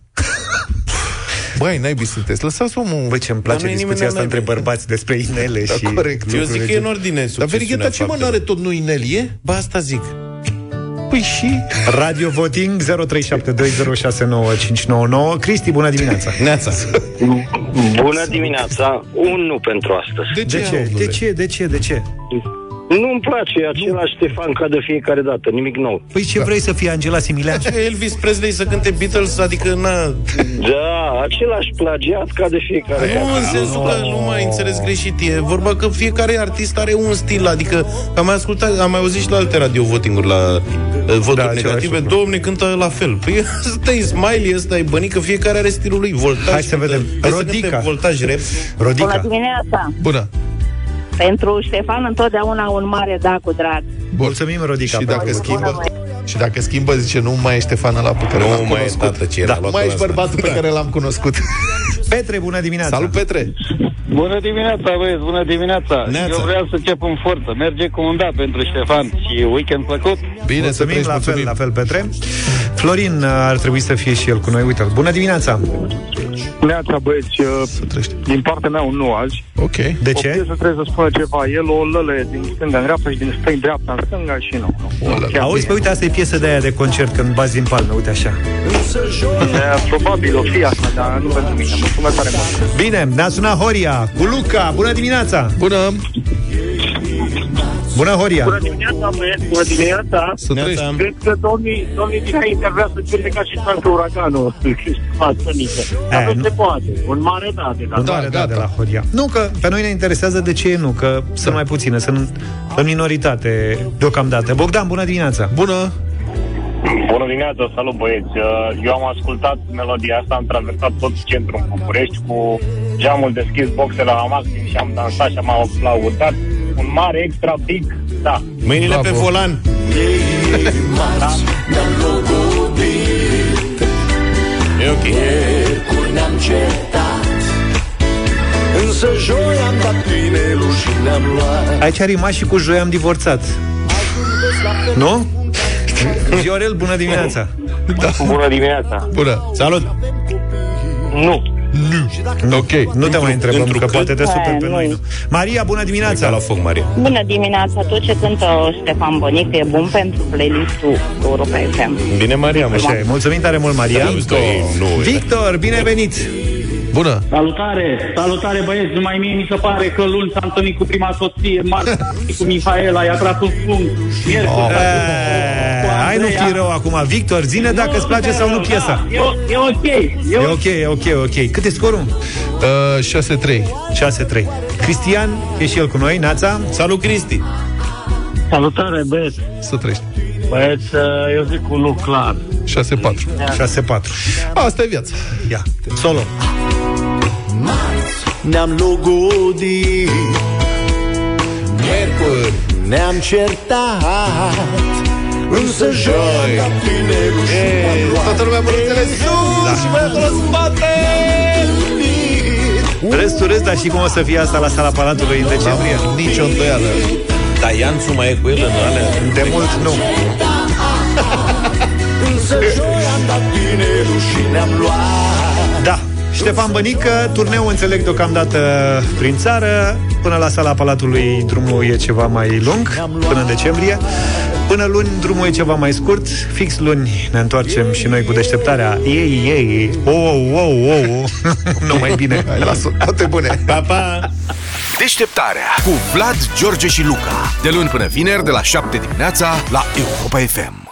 Băi, naibii sunteți, lăsați omul... Băi, ce-mi place Dar nu e discuția nimeni asta între bărbați despre inele Da, și... corect. Eu zic că e în ordine Dar succesiunea verigheta ce mă faptelor. n-are tot nu inel e? Ba, asta zic. Păi și... Radio Voting 0372069599 Cristi, bună dimineața! Neața. Bună dimineața, un nu pentru astăzi. De ce? De ce? De ce? De ce? De ce? Nu-mi place, e același Ștefan ca de fiecare dată, nimic nou. Păi ce vrei să fie Angela Similean? Face Elvis Presley să cânte Beatles, adică na... Da, același plagiat ca de fiecare Nu, dată. în sensul că nu mai înțeles greșit. E vorba că fiecare artist are un stil, adică am mai ascultat, am mai auzit și la alte radio voting-uri, la uh, voturi Da, da, același negative. lucru. Domne, cântă la fel. Păi ăsta e Smiley, ăsta e Bănică, fiecare are stilul lui. Voltaj, Hai să cântă- vedem. Hai să Rodica. cânte voltaj rap. Bună Rodica. dimineața! Bună. Pentru Ștefan întotdeauna un mare da cu drag. Mulțumim, Rodica. Și dacă pentru- schimbă... Și dacă schimbă, zice, nu mai e Ștefan ăla pe care Nu l-am mai e cunoscut. tată ce era, da, luat mai la ești asta. bărbatul pe care l-am cunoscut. Petre, bună dimineața! Salut, Petre! Bună dimineața, băieți, bună dimineața. Neața. Eu vreau să încep în forță. Merge cu un da pentru Ștefan și weekend plăcut. Bine, să Mulțumim, treci, la fel, mulțumim. la fel, Petre. Florin uh, ar trebui să fie și el cu noi. Uite, bună dimineața! Neața, băieți, uh, din partea mea un nu azi. Ok. De O ce? piesă trebuie să spună ceva. El o lălă din stânga în dreapta și din stânga în dreapta în stânga și nu. nu. Chiar Auzi, pe uite, asta e piesă de aia de concert când bazi din palme, uite așa. E, Probabil o fi asta, dar nu pentru mine. Mulțumesc tare mult. Bine, ne-a sunat Horia cu Luca. Bună dimineața! Bună! Bună, Horia! Bună dimineața, băieți, bună dimineața. Să treci. Cred că domnii, domnii Mihai vrea să cânte ca și pentru uraganul. Dar Eh, nu nu. se poate. Un mare da de Un dat. mare da, gata. de la Horia. Nu, că pe noi ne interesează de ce e nu, că sunt mai puține, sunt în minoritate deocamdată. Bogdan, bună dimineața! Bună! Bună dimineața, salut băieți. Uh, Eu am ascultat melodia asta, am traversat tot centrul în București cu geamul deschis, boxele la maxim și am dansat și am aplaudat. Un mare extra big, da. Mâinile pe volan. Ne-am logodit E ok. Miercuri ne-am certat Însă joi am dat tinelul și ne-am luat Aici a rimat și cu joi am divorțat. Nu? Viorel, bună dimineața! Da. Bună dimineața. Bună. Salut! Nu. Nu. Ok. Nu te mai întrebăm, că întrucât- poate te super Eh, pe nu. noi. nu? Maria, bună dimineața! la foc, Maria. Bună dimineața, tot ce cântă Ștefan Bănic e bun pentru playlistul Europa FM. Bine, Maria, mă. Așa e. Mulțumim tare mult, Maria. Victor. Nu, Victor, bine venit! Bună. Salutare, salutare băieți, numai mie mi se pare că luni s-a întâlnit cu prima soție, marți cu Mihaela, i-a tras un punct, miercuri Oh. s-a Eh, Hai, nu fi rău acum. Victor, zine dacă îți place sau nu piesa. E, o- e ok, e, E ok. ok, e ok, e ok. Cât e scorul? Uh, 6-3. 6-3. Cristian, e și el cu noi, Nața. Salut, Cristi! Salutare băieți, Să trăiești. băieți, eu zic un lucru clar. 6-4. 6-4. Asta e viața. Ia, solo. Ne-am logodit Miercuri. Ne-am certat Însă joi am dat tinelul și ne-am luat Toată lumea mânuțele sus și mai acolo în spate. Râs tu râs, dar și cum o să fie asta la sala Palatului în decembrie? Nici o îndoială. Dar Ianțu mai e cu el în alea? De mult nu. Însă joi am dat tinelul și ne-am luat Da. Ștefan Bănică, turneu înțeleg deocamdată prin țară Până la sala Palatului drumul e ceva mai lung Până în decembrie Până luni drumul e ceva mai scurt Fix luni ne întoarcem și noi cu deșteptarea Ei, ei, oh, oh, oh, oh. Nu mai bine Hai, lasă, toate bune. Pa, pa! Deșteptarea cu Vlad, George și Luca. De luni până vineri, de la 7 dimineața, la Europa FM.